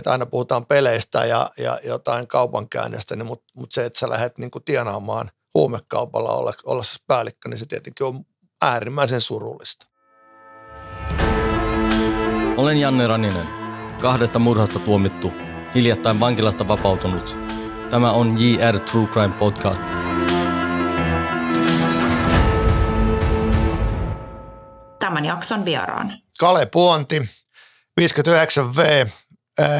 että aina puhutaan peleistä ja, ja jotain kaupankäynnistä, niin mutta mut se, että sä lähdet niin kuin tienaamaan huumekaupalla olla, olla se päällikkö, niin se tietenkin on äärimmäisen surullista. Olen Janne Raninen, kahdesta murhasta tuomittu, hiljattain vankilasta vapautunut. Tämä on JR True Crime Podcast. Tämän jakson vieraan. Kale Puonti, 59V,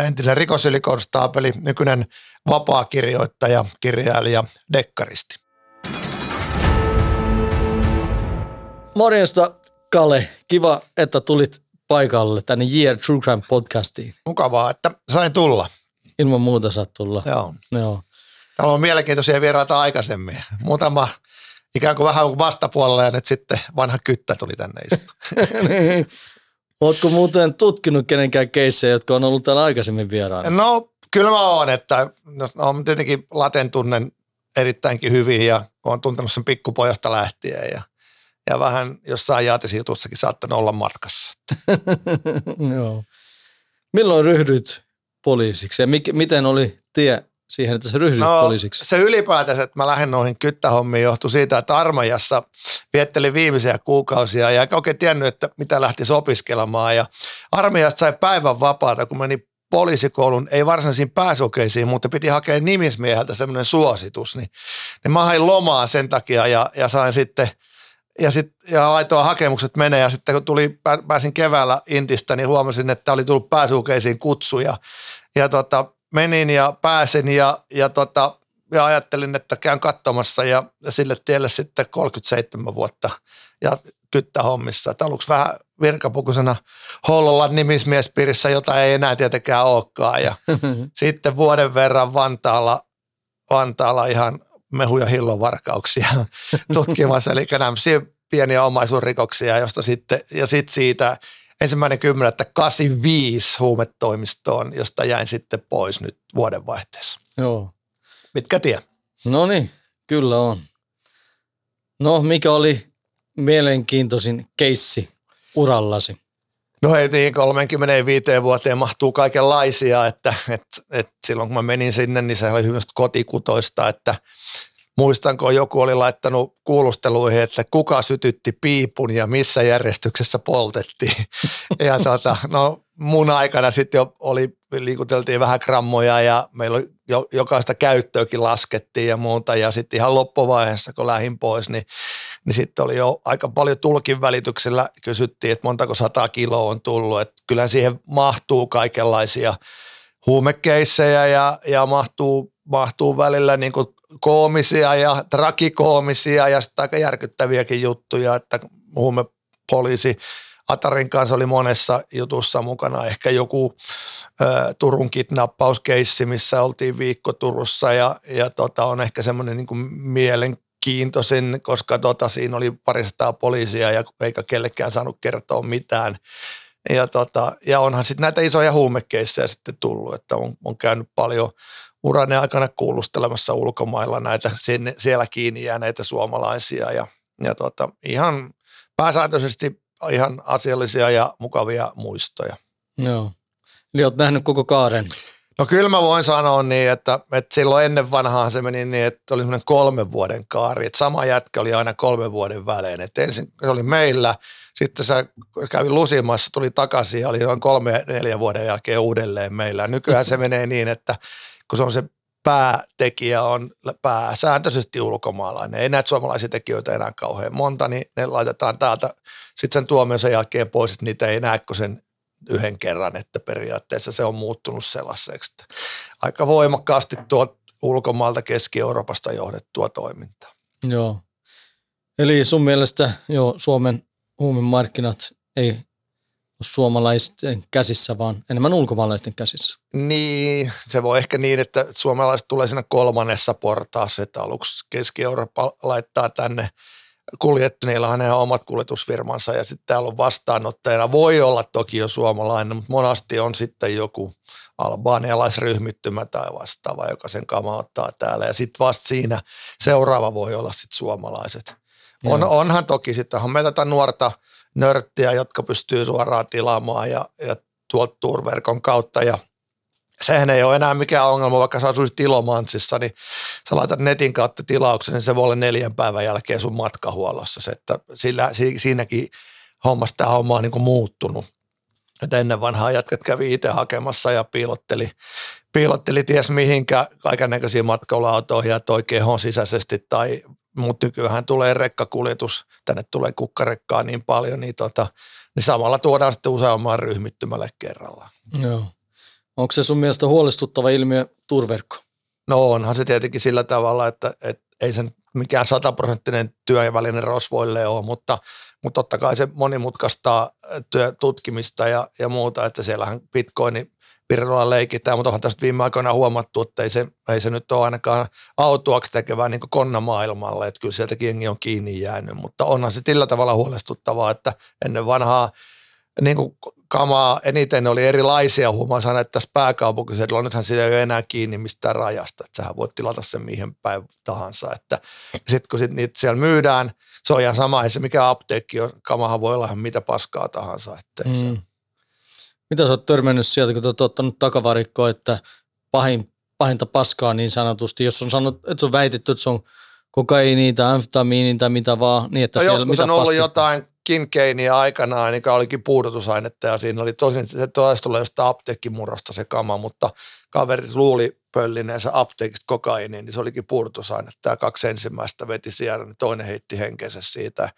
entinen rikosylikonstaapeli, nykyinen vapaakirjoittaja, kirjailija, dekkaristi. Morjesta, Kale. Kiva, että tulit paikalle tänne Year True Crime podcastiin. Mukavaa, että sain tulla. Ilman muuta saat tulla. Joo. Joo. Täällä on mielenkiintoisia vieraita aikaisemmin. Muutama ikään kuin vähän vastapuolella ja nyt sitten vanha kyttä tuli tänne istumaan. Ootko muuten tutkinut kenenkään keissejä, jotka on ollut täällä aikaisemmin vieraana? No kyllä mä oon, että no, no, tietenkin Laten tunnen erittäinkin hyvin ja olen tuntenut sen pikkupojasta lähtien ja, ja vähän jossain jaatisjutussakin saattanut olla matkassa. Joo. Milloin ryhdyit poliisiksi ja mik, miten oli tie siihen, että sä ryhdyit no, poliisiksi? Se ylipäätänsä, että mä lähden noihin kyttähommiin johtui siitä, että armeijassa viettelin viimeisiä kuukausia ja en oikein tiennyt, että mitä lähti opiskelemaan. Ja armeijasta sai päivän vapaata, kun meni poliisikoulun, ei varsinaisiin pääsokeisiin, mutta piti hakea nimismieheltä semmoinen suositus. Niin, niin mä hain lomaa sen takia ja, ja sain sitten ja, sit, ja laitoin hakemukset menee ja sitten kun tuli, pääsin keväällä Intistä, niin huomasin, että oli tullut pääsukeisiin kutsuja. Ja tota, menin ja pääsin ja, ja, tota, ja ajattelin, että käyn katsomassa ja, ja sille tielle sitten 37 vuotta ja kyttähommissa. Että aluksi vähän virkapukuisena Hollolan nimismiespiirissä, jota ei enää tietenkään olekaan. Ja sitten vuoden verran Vantaalla, Vantaalla ihan mehu- ja hillovarkauksia tutkimassa. Eli nämä pieniä omaisuusrikoksia, josta sitten, ja sitten siitä ensimmäinen kymmenettä 85 huumetoimistoon, josta jäin sitten pois nyt vuodenvaihteessa. Joo. Mitkä tie? No niin, kyllä on. No, mikä oli mielenkiintoisin keissi urallasi? No heti 35 vuoteen mahtuu kaikenlaisia, että, että, että silloin kun mä menin sinne, niin se oli hyvin kotikutoista, että muistanko joku oli laittanut kuulusteluihin, että kuka sytytti piipun ja missä järjestyksessä poltettiin. Ja tota, no mun aikana sitten jo oli, liikuteltiin vähän grammoja ja meillä jo, jokaista käyttöäkin laskettiin ja muuta. Ja sitten ihan loppuvaiheessa, kun lähdin pois, niin, niin sitten oli jo aika paljon tulkin välityksellä kysyttiin, että montako sata kiloa on tullut. Että kyllähän siihen mahtuu kaikenlaisia huumekeissejä ja, ja mahtuu, mahtuu välillä niin kuin koomisia ja trakikoomisia ja sitten aika järkyttäviäkin juttuja, että huumepoliisi Atarin kanssa oli monessa jutussa mukana. Ehkä joku ö, Turun kidnappauskeissi, missä oltiin viikko Turussa ja, ja tota, on ehkä semmoinen niin mielenkiintoisin, koska tota, siinä oli parisataa poliisia ja eikä kellekään saanut kertoa mitään. Ja, tota, ja onhan sitten näitä isoja huumekeissejä sitten tullut, että on, on käynyt paljon urani aikana kuulustelemassa ulkomailla näitä sinne, siellä kiinni jääneitä suomalaisia ja, ja tota, ihan pääsääntöisesti ihan asiallisia ja mukavia muistoja. Joo. Eli olet nähnyt koko kaaren. No kyllä mä voin sanoa niin, että, että silloin ennen vanhaa se meni niin, että oli semmoinen kolmen vuoden kaari, että sama jätkä oli aina kolmen vuoden välein. Että ensin se oli meillä, sitten se kävi lusimassa, tuli takaisin ja oli noin kolme, neljä vuoden jälkeen uudelleen meillä. Nykyään se menee niin, että kun se on se päätekijä on pääsääntöisesti ulkomaalainen. Ei näitä suomalaisia tekijöitä enää kauhean monta, niin ne laitetaan täältä sitten sen tuomion sen jälkeen pois, että niitä ei näe kuin sen yhden kerran, että periaatteessa se on muuttunut sellaiseksi. Aika voimakkaasti tuo ulkomaalta Keski-Euroopasta johdettua toimintaa. Joo. Eli sun mielestä jo Suomen huumemarkkinat ei suomalaisten käsissä, vaan enemmän ulkomaalaisten käsissä. Niin, se voi ehkä niin, että suomalaiset tulee siinä kolmannessa portaassa, että aluksi Keski-Eurooppa laittaa tänne kuljettu, niillä on ihan omat kuljetusfirmansa ja sitten täällä on vastaanottajana. Voi olla toki jo suomalainen, mutta monasti on sitten joku albaanialaisryhmittymä tai vastaava, joka sen kama ottaa täällä. Ja sitten vasta siinä seuraava voi olla sitten suomalaiset. On, onhan toki sitten, on meitä tätä nuorta – nörttiä, jotka pystyy suoraan tilaamaan ja, ja tuolta kautta ja sehän ei ole enää mikään ongelma, vaikka sä asuisit Ilomantsissa, niin sä laitat netin kautta tilauksen, niin se voi olla neljän päivän jälkeen sun matkahuollossa. Että sillä, siinäkin hommassa tämä homma on niin kuin muuttunut. Et ennen vanhaa jatket kävi itse hakemassa ja piilotteli, piilotteli ties mihinkä kaiken näköisiä ja toi kehon sisäisesti tai mutta nykyään tulee rekkakuljetus, tänne tulee kukkarekkaa niin paljon, niin, tota, niin samalla tuodaan sitten useamman ryhmittymälle kerrallaan. Joo. Onko se sun mielestä huolestuttava ilmiö turverkko? No onhan se tietenkin sillä tavalla, että, että ei sen mikään sataprosenttinen työvälinen rosvoille ole, mutta, mutta totta kai se monimutkaistaa työn tutkimista ja, ja muuta, että siellähän bitcoini Pirrolla leikitään, mutta onhan tästä viime aikoina huomattu, että ei se, ei se nyt ole ainakaan autuaksi tekevää niin konnamaailmalle, että kyllä sieltä jengi on kiinni jäänyt, mutta onhan se sillä tavalla huolestuttavaa, että ennen vanhaa niin kuin kamaa eniten oli erilaisia. Huomaan että tässä pääkaupunkiseudulla nythän sitä ei ole enää kiinni mistään rajasta. Että sähän voit tilata sen mihin päin tahansa. Että sitten kun sit niitä siellä myydään, se on ihan sama, ei se mikä apteekki on. Kamahan voi olla ihan mitä paskaa tahansa. Että mm. se. Mitä sä oot törmännyt sieltä, kun oot ottanut takavarikkoa, että pahin, pahinta paskaa niin sanotusti, jos on sanonut, että se on väitetty, että se on kokaiini tai amfetamiini tai mitä vaan, niin että no siellä joskus mitä on ollut paskaa. jotain kinkeiniä aikanaan, joka olikin puudutusainetta ja siinä oli tosin, se taisi tulla jostain apteekkimurrosta se kama, mutta kaverit luuli pöllineensä apteekista kokainiin, niin se olikin puudutusaine. Tämä kaksi ensimmäistä veti siellä, niin toinen heitti henkensä siitä.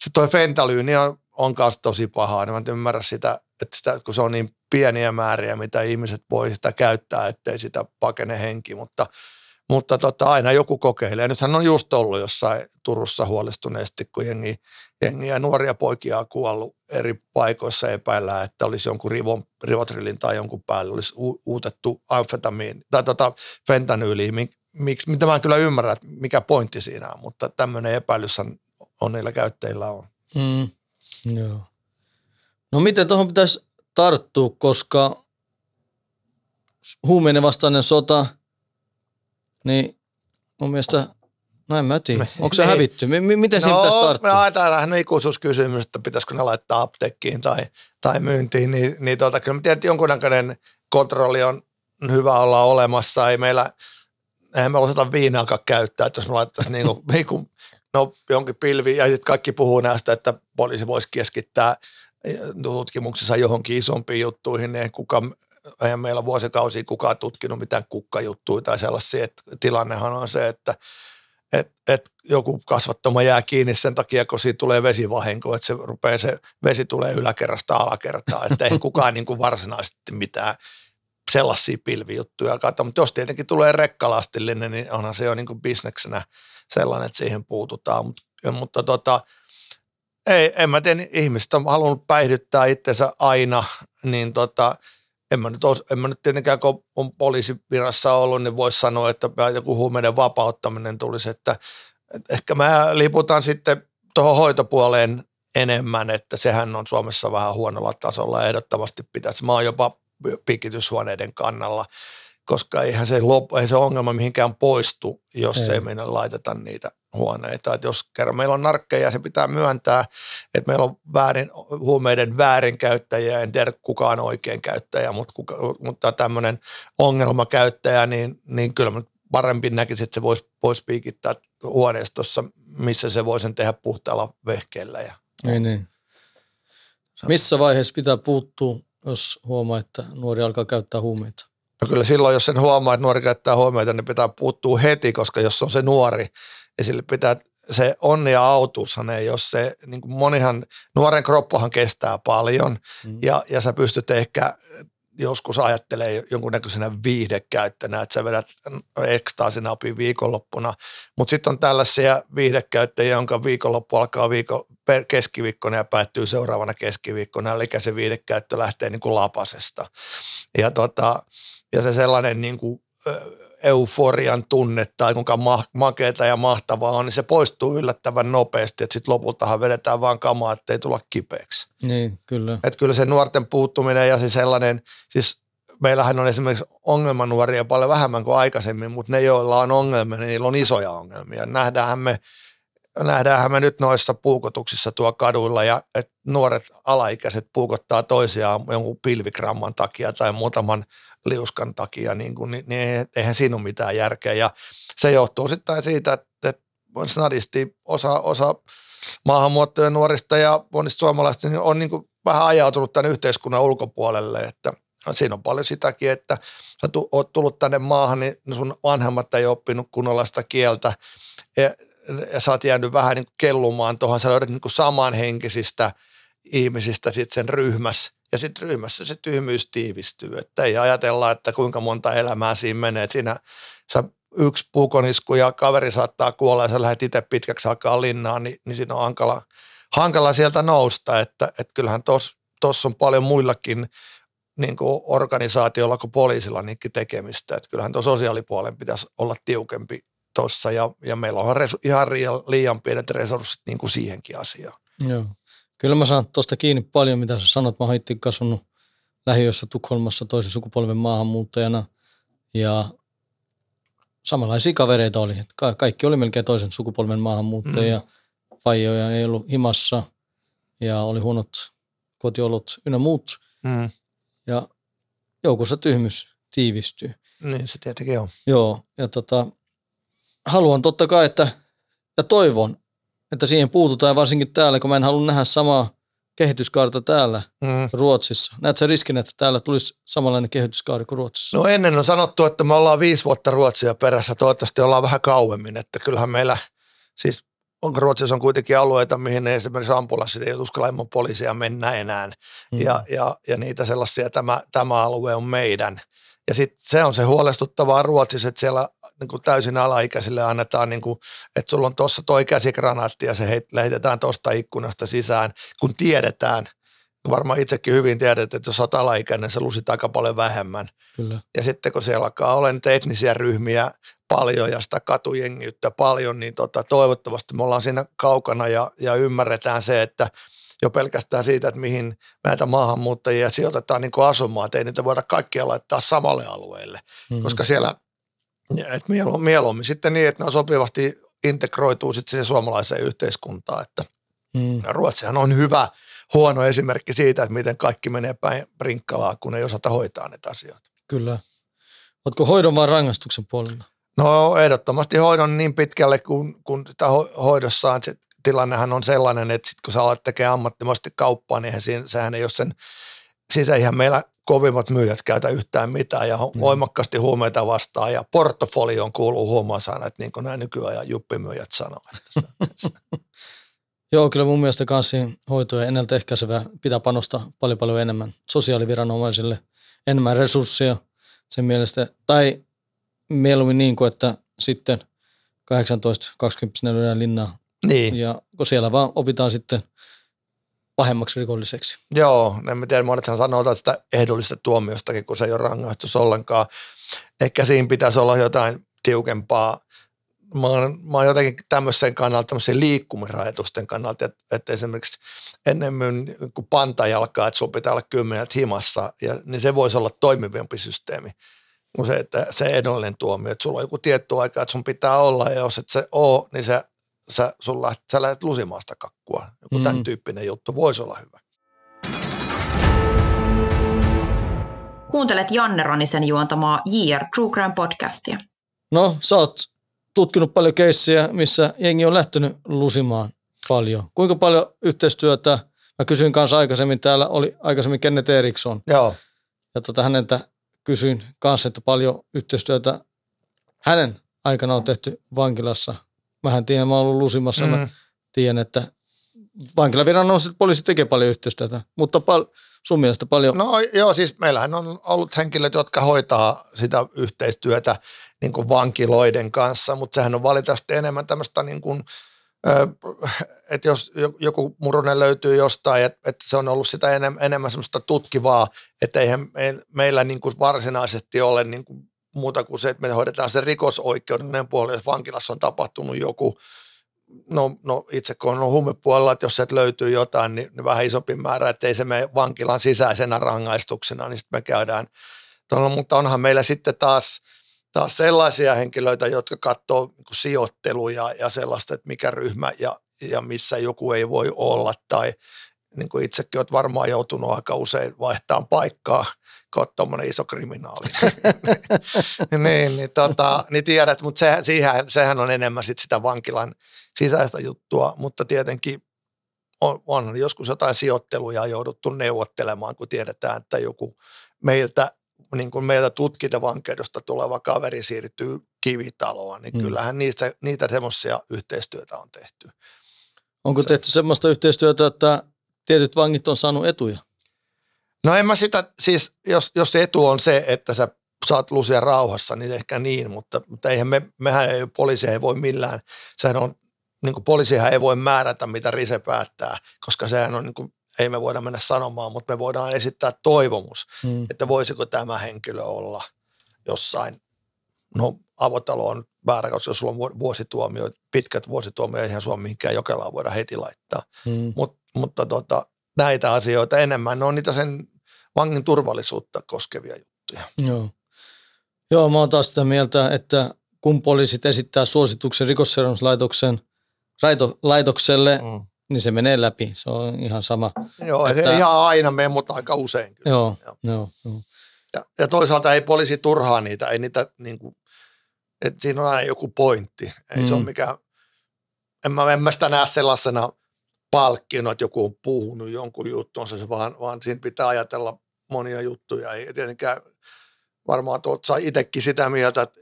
Se toi fentalyyni on, on kanssa tosi pahaa, niin mä en ymmärrä sitä, että sitä, kun se on niin pieniä määriä, mitä ihmiset voi sitä käyttää, ettei sitä pakene henki, mutta – mutta tota, aina joku kokeilee. Nythän on just ollut jossain Turussa huolestuneesti, kun jengi, ja nuoria poikia on kuollut eri paikoissa epäillään, että olisi jonkun rivon, rivotrillin tai jonkun päälle olisi u- uutettu amfetamiin tai tota fentanyyliin, miksi, mitä mä kyllä ymmärrä, että mikä pointti siinä on, mutta tämmöinen epäilys on niillä käyttäjillä on. Mm, joo. No miten tuohon pitäisi tarttua, koska huumeinen vastainen sota – niin mun mielestä No en mä tiedä. Onko se hävitty? M- miten siinä no, pitäisi tarttua? Me ajatellaan ikuisuuskysymys, että pitäisikö ne laittaa apteekkiin tai, tai myyntiin. Niin, niin tuota, kyllä mä tiedän, että jonkunnäköinen kontrolli on hyvä olla olemassa. Ei meillä, eihän me osata viinaakaan käyttää, että jos me laittaisiin niin kuin, niin kuin, no, jonkin pilvi ja sitten kaikki puhuu näistä, että poliisi voisi keskittää tutkimuksessa johonkin isompiin juttuihin, niin kuka eihän meillä vuosikausia kukaan tutkinut mitään kukkajuttuja tai sellaisia, että tilannehan on se, että et, et joku kasvattoma jää kiinni sen takia, kun siitä tulee vesivahinko, että se rupeaa se vesi tulee yläkerrasta alakertaan, että ei kukaan niin kuin varsinaisesti mitään sellaisia pilvijuttuja katso, mutta jos tietenkin tulee rekkalastillinen, niin onhan se jo niin kuin bisneksenä sellainen, että siihen puututaan, mutta, mutta tota, ei, en mä tiedä, ihmiset on halunnut päihdyttää itsensä aina, niin tota, en mä nyt, ole, en mä nyt tietenkään, kun on poliisivirassa ollut, niin voisi sanoa, että joku huumeiden vapauttaminen tulisi, että, että ehkä mä liputan sitten tuohon hoitopuoleen enemmän, että sehän on Suomessa vähän huonolla tasolla ehdottomasti pitäisi. Mä oon jopa pikityshuoneiden kannalla, koska eihän se, lop, ei se ongelma mihinkään poistu, jos ei, ei meidän laiteta niitä huoneita. Että jos kerran meillä on narkkeja, se pitää myöntää, että meillä on väärin, huumeiden väärinkäyttäjiä, en tiedä kukaan oikein käyttäjä, mutta, kuka, mutta tämmöinen ongelmakäyttäjä, niin, niin kyllä mä parempi näkisin, että se voisi, voisi piikittää huoneistossa, missä se voisi sen tehdä puhtaalla vehkeellä. Ja, niin, niin. Missä vaiheessa pitää puuttua, jos huomaa, että nuori alkaa käyttää huumeita? No kyllä silloin, jos sen huomaa, että nuori käyttää huumeita, niin pitää puuttua heti, koska jos on se nuori, ja sille pitää se onni ja autuushan ei jos se, niin kuin monihan, nuoren kroppahan kestää paljon mm. ja, ja sä pystyt ehkä joskus ajattelee jonkunnäköisenä viihdekäyttönä, että sä vedät ekstaasinapin viikonloppuna, mutta sitten on tällaisia viihdekäyttäjiä, jonka viikonloppu alkaa viikon, keskiviikkona ja päättyy seuraavana keskiviikkona, eli se viihdekäyttö lähtee niin kuin lapasesta. Ja, tota, ja se sellainen niin kuin, euforian tunne tai kuinka ma- makeeta ja mahtavaa on, niin se poistuu yllättävän nopeasti, että sitten lopultahan vedetään vaan kamaa, ettei tulla kipeäksi. Niin, kyllä. Että kyllä se nuorten puuttuminen ja se sellainen, siis meillähän on esimerkiksi ongelmanuoria paljon vähemmän kuin aikaisemmin, mutta ne, joilla on ongelmia, niin niillä on isoja ongelmia. Nähdäänhän me, nähdäänhän me nyt noissa puukotuksissa tuo kaduilla ja että nuoret alaikäiset puukottaa toisiaan jonkun pilvikramman takia tai muutaman liuskan takia, niin, kuin, niin, niin eihän siinä ole mitään järkeä. Ja se johtuu sitten siitä, että, että snadisti osa, osa maahanmuuttajien nuorista ja monista suomalaisista niin on niin kuin vähän ajautunut tänne yhteiskunnan ulkopuolelle, että siinä on paljon sitäkin, että sä oot tullut tänne maahan, niin sun vanhemmat ei oppinut kunnolla sitä kieltä ja, ja sä oot jäänyt vähän niin kuin kellumaan tuohon, sä löydät niin kuin samanhenkisistä ihmisistä sitten sen ryhmässä ja sitten ryhmässä se tyhmyys tiivistyy, että ei ajatella, että kuinka monta elämää siinä menee, että siinä sä yksi puukonisku ja kaveri saattaa kuolla ja sä lähdet itse pitkäksi aikaa linnaan, niin, niin siinä on hankala, hankala sieltä nousta, että, että kyllähän tuossa on paljon muillakin niin kuin organisaatiolla kuin poliisilla niinkin tekemistä, että kyllähän tuo sosiaalipuolen pitäisi olla tiukempi tuossa ja, ja meillä on resu, ihan liian pienet resurssit niin kuin siihenkin asiaan. Joo. Kyllä mä saan tuosta kiinni paljon, mitä sä sanot. Mä oon itse kasvanut lähiössä Tukholmassa toisen sukupolven maahanmuuttajana ja samanlaisia kavereita oli. Ka- kaikki oli melkein toisen sukupolven maahanmuuttajia. Mm. Faijoja ei ollut himassa ja oli huonot kotiolut ynnä muut. Mm. Ja joukossa tyhmys tiivistyy. Niin se tietenkin on. Joo, ja tota, haluan totta kai, että, ja toivon, että siihen puututaan varsinkin täällä, kun mä en halua nähdä samaa kehityskaarta täällä mm. Ruotsissa. Näetkö sä riskin, että täällä tulisi samanlainen kehityskaari kuin Ruotsissa? No ennen on sanottu, että me ollaan viisi vuotta Ruotsia perässä. Toivottavasti ollaan vähän kauemmin. Että kyllähän meillä, siis onko Ruotsissa on kuitenkin alueita, mihin ei esimerkiksi ambulanssit ei uskalla ilman poliisia mennä enää. Mm. Ja, ja, ja, niitä sellaisia, tämä, tämä alue on meidän. Ja sitten se on se huolestuttavaa Ruotsissa, että siellä niin kuin täysin alaikäisille annetaan, niin kuin, että sulla on tuossa toi käsikranaatti ja se heit, lähetetään tuosta ikkunasta sisään, kun tiedetään, varmaan itsekin hyvin tiedät, että jos olet alaikäinen, se lusit aika paljon vähemmän. Kyllä. Ja sitten kun siellä alkaa olla niitä etnisiä ryhmiä paljon ja sitä katujengiyttä paljon, niin tota, toivottavasti me ollaan siinä kaukana ja, ja ymmärretään se, että jo pelkästään siitä, että mihin näitä maahanmuuttajia sijoitetaan niin asumaan, että ei niitä voida kaikkia laittaa samalle alueelle, mm-hmm. koska siellä et mieluummin, mieluummin sitten niin, että ne on sopivasti integroituu sitten siihen suomalaiseen yhteiskuntaan, että mm. Ruotsihan on hyvä, huono esimerkki siitä, että miten kaikki menee päin rinkkalaa, kun ei osata hoitaa näitä asioita. Kyllä. Oletko hoidon vai rangaistuksen puolella? No ehdottomasti hoidon niin pitkälle, kun, kun sitä hoidossaan se tilannehan on sellainen, että sit kun sä alat tekemään ammattimasti kauppaa, niin sehän, sehän ei ole sen, siis eihän meillä kovimmat myyjät käytä yhtään mitään ja mm. voimakkaasti huumeita vastaan ja portfolioon kuuluu huumausainat, niin kuin nämä nykyajan juppimyyjät sanovat. Joo, kyllä mun mielestä kanssa hoitoja ennaltaehkäisevää pitää panostaa paljon paljon enemmän sosiaaliviranomaisille, enemmän resursseja sen mielestä, tai mieluummin niin kuin, että sitten 18-20 lyödään linnaa. Niin. Ja kun siellä vaan opitaan sitten – pahemmaksi rikolliseksi. Joo, en tiedä, monethan sanoo sitä ehdollista tuomiostakin, kun se ei ole rangaistus ollenkaan. Ehkä siinä pitäisi olla jotain tiukempaa. Mä oon, mä oon jotenkin tämmöisen kannalta, tämmöisen liikkumisrajoitusten kannalta, että, että esimerkiksi enemmän kuin pantajalkaa, että sulla pitää olla kymmenet himassa, ja, niin se voisi olla toimivampi systeemi kuin se, että se ehdollinen tuomio, että sulla on joku tietty aika, että sun pitää olla, ja jos et se ole, niin se sä, sulla, sä lähdet lusimaasta kakkua. Joku mm. tämän tyyppinen juttu voisi olla hyvä. Kuuntelet Janne Ronisen juontamaa JR True Crime podcastia. No, sä oot tutkinut paljon keissiä, missä jengi on lähtenyt lusimaan paljon. Kuinka paljon yhteistyötä, mä kysyin kanssa aikaisemmin, täällä oli aikaisemmin Kenneth Eriksson. Joo. Ja tota, häneltä kysyin kanssa, että paljon yhteistyötä hänen aikana on tehty vankilassa Mähän tiedän, mä oon ollut lusimassa, mm. mä tiedän, että vankilaviranomaiset poliisi tekee paljon yhteistyötä, mutta pal- sun mielestä paljon? No joo, siis meillähän on ollut henkilöt, jotka hoitaa sitä yhteistyötä niin kuin vankiloiden kanssa, mutta sehän on valitettavasti enemmän tämmöistä niin kuin, että jos joku murunen löytyy jostain, että, se on ollut sitä enemmän semmoista tutkivaa, että eihän meillä niin kuin varsinaisesti ole niin kuin muuta kuin se, että me hoidetaan se rikosoikeudellinen puoli, jos vankilassa on tapahtunut joku, no, no itse kun on huumepuolella, että jos se löytyy jotain, niin, niin vähän isompi määrä, että ei se mene vankilan sisäisenä rangaistuksena, niin sitten me käydään tuolla, mutta onhan meillä sitten taas, taas sellaisia henkilöitä, jotka katsoo niin sijoitteluja ja sellaista, että mikä ryhmä ja, ja missä joku ei voi olla. Tai niin kuin itsekin olet varmaan joutunut aika usein vaihtamaan paikkaa – kun tuommoinen iso kriminaali. niin, niin, tota, niin tiedät, mutta se, siihen, sehän on enemmän sit sitä vankilan sisäistä juttua, mutta tietenkin on, on joskus jotain sijoitteluja jouduttu neuvottelemaan, kun tiedetään, että joku meiltä, niin kuin meiltä tutkintavankeudesta tuleva kaveri siirtyy kivitaloon, niin mm. kyllähän niistä, niitä semmoisia yhteistyötä on tehty. Onko se, tehty semmoista yhteistyötä, että tietyt vangit on saanut etuja? No en mä sitä, siis jos, jos etu on se, että sä saat lusia rauhassa, niin ehkä niin, mutta, mutta eihän me, mehän ei, poliisi ei voi millään, sehän on, niin kuin poliisihan ei voi määrätä, mitä Rise päättää, koska sehän on niin kuin, ei me voida mennä sanomaan, mutta me voidaan esittää toivomus, hmm. että voisiko tämä henkilö olla jossain, no avotalo on väärä, koska jos sulla on vuosituomio, pitkät vuosituomio, eihän sua mihinkään Jokelaan voida heti laittaa. Hmm. Mut, mutta tota, näitä asioita enemmän, ne on niitä sen vangin turvallisuutta koskevia juttuja. Joo. Joo, mä oon taas sitä mieltä, että kun poliisit esittää suosituksen rikosseuraamuslaitoksen laitokselle, mm. niin se menee läpi. Se on ihan sama. Joo, että, se ei ihan aina mene, mutta aika usein kyllä. Joo, joo. joo, joo. Ja, ja toisaalta ei poliisi turhaa niitä, ei niitä niin kuin, että siinä on aina joku pointti. Ei mm. se ole mikään, en mä, en mä sitä näe sellaisena palkkina, että joku on puhunut jonkun juttuunsa, vaan, vaan siinä pitää ajatella monia juttuja. Ei tietenkään varmaan tuot saa itsekin sitä mieltä, että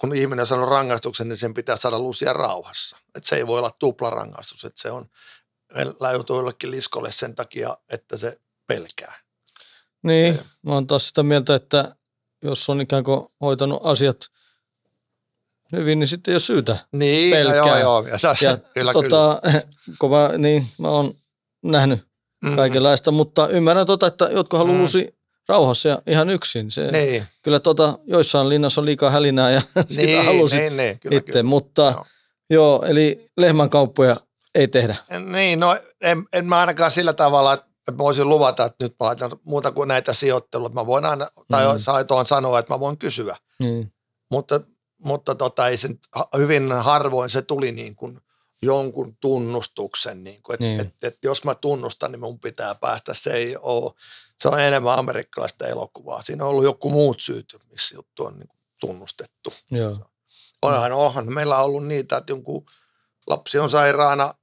kun ihminen sanoo rangaistuksen, niin sen pitää saada lusia rauhassa. Että se ei voi olla tuplarangaistus, että se on läjutuu jollekin liskolle sen takia, että se pelkää. Niin, mä oon taas sitä mieltä, että jos on ikään kuin hoitanut asiat hyvin, niin sitten ei ole syytä niin, pelkää. Joo, joo, ja, tässä, ja kyllä, tota, kyllä. Kun mä, niin, mä oon nähnyt mm-hmm. kaikenlaista, mutta ymmärrän tota, että jotkut haluaa mm. rauhassa ja ihan yksin. Se, niin. Kyllä tota, joissain linnassa on liikaa hälinää ja niin, sitä halusit niin, niin, kyllä, itse, kyllä. mutta joo. joo, eli lehmänkauppoja ei tehdä. Niin, no en, en mä ainakaan sillä tavalla, että mä voisin luvata, että nyt mä laitan muuta kuin näitä sijoitteluja. Mä voin aina, tai mm. saitoon sanoa, että mä voin kysyä. Mm. Mutta mutta tota, ei se, hyvin harvoin se tuli niin kuin jonkun tunnustuksen, niin kuin, että niin. et, et, jos mä tunnustan, niin mun pitää päästä. Se ei ole, se on enemmän amerikkalaista elokuvaa. Siinä on ollut joku muut syyt, missä juttu on niin kuin tunnustettu. Joo. Onhan, onhan meillä on ollut niitä, että jonkun lapsi on sairaana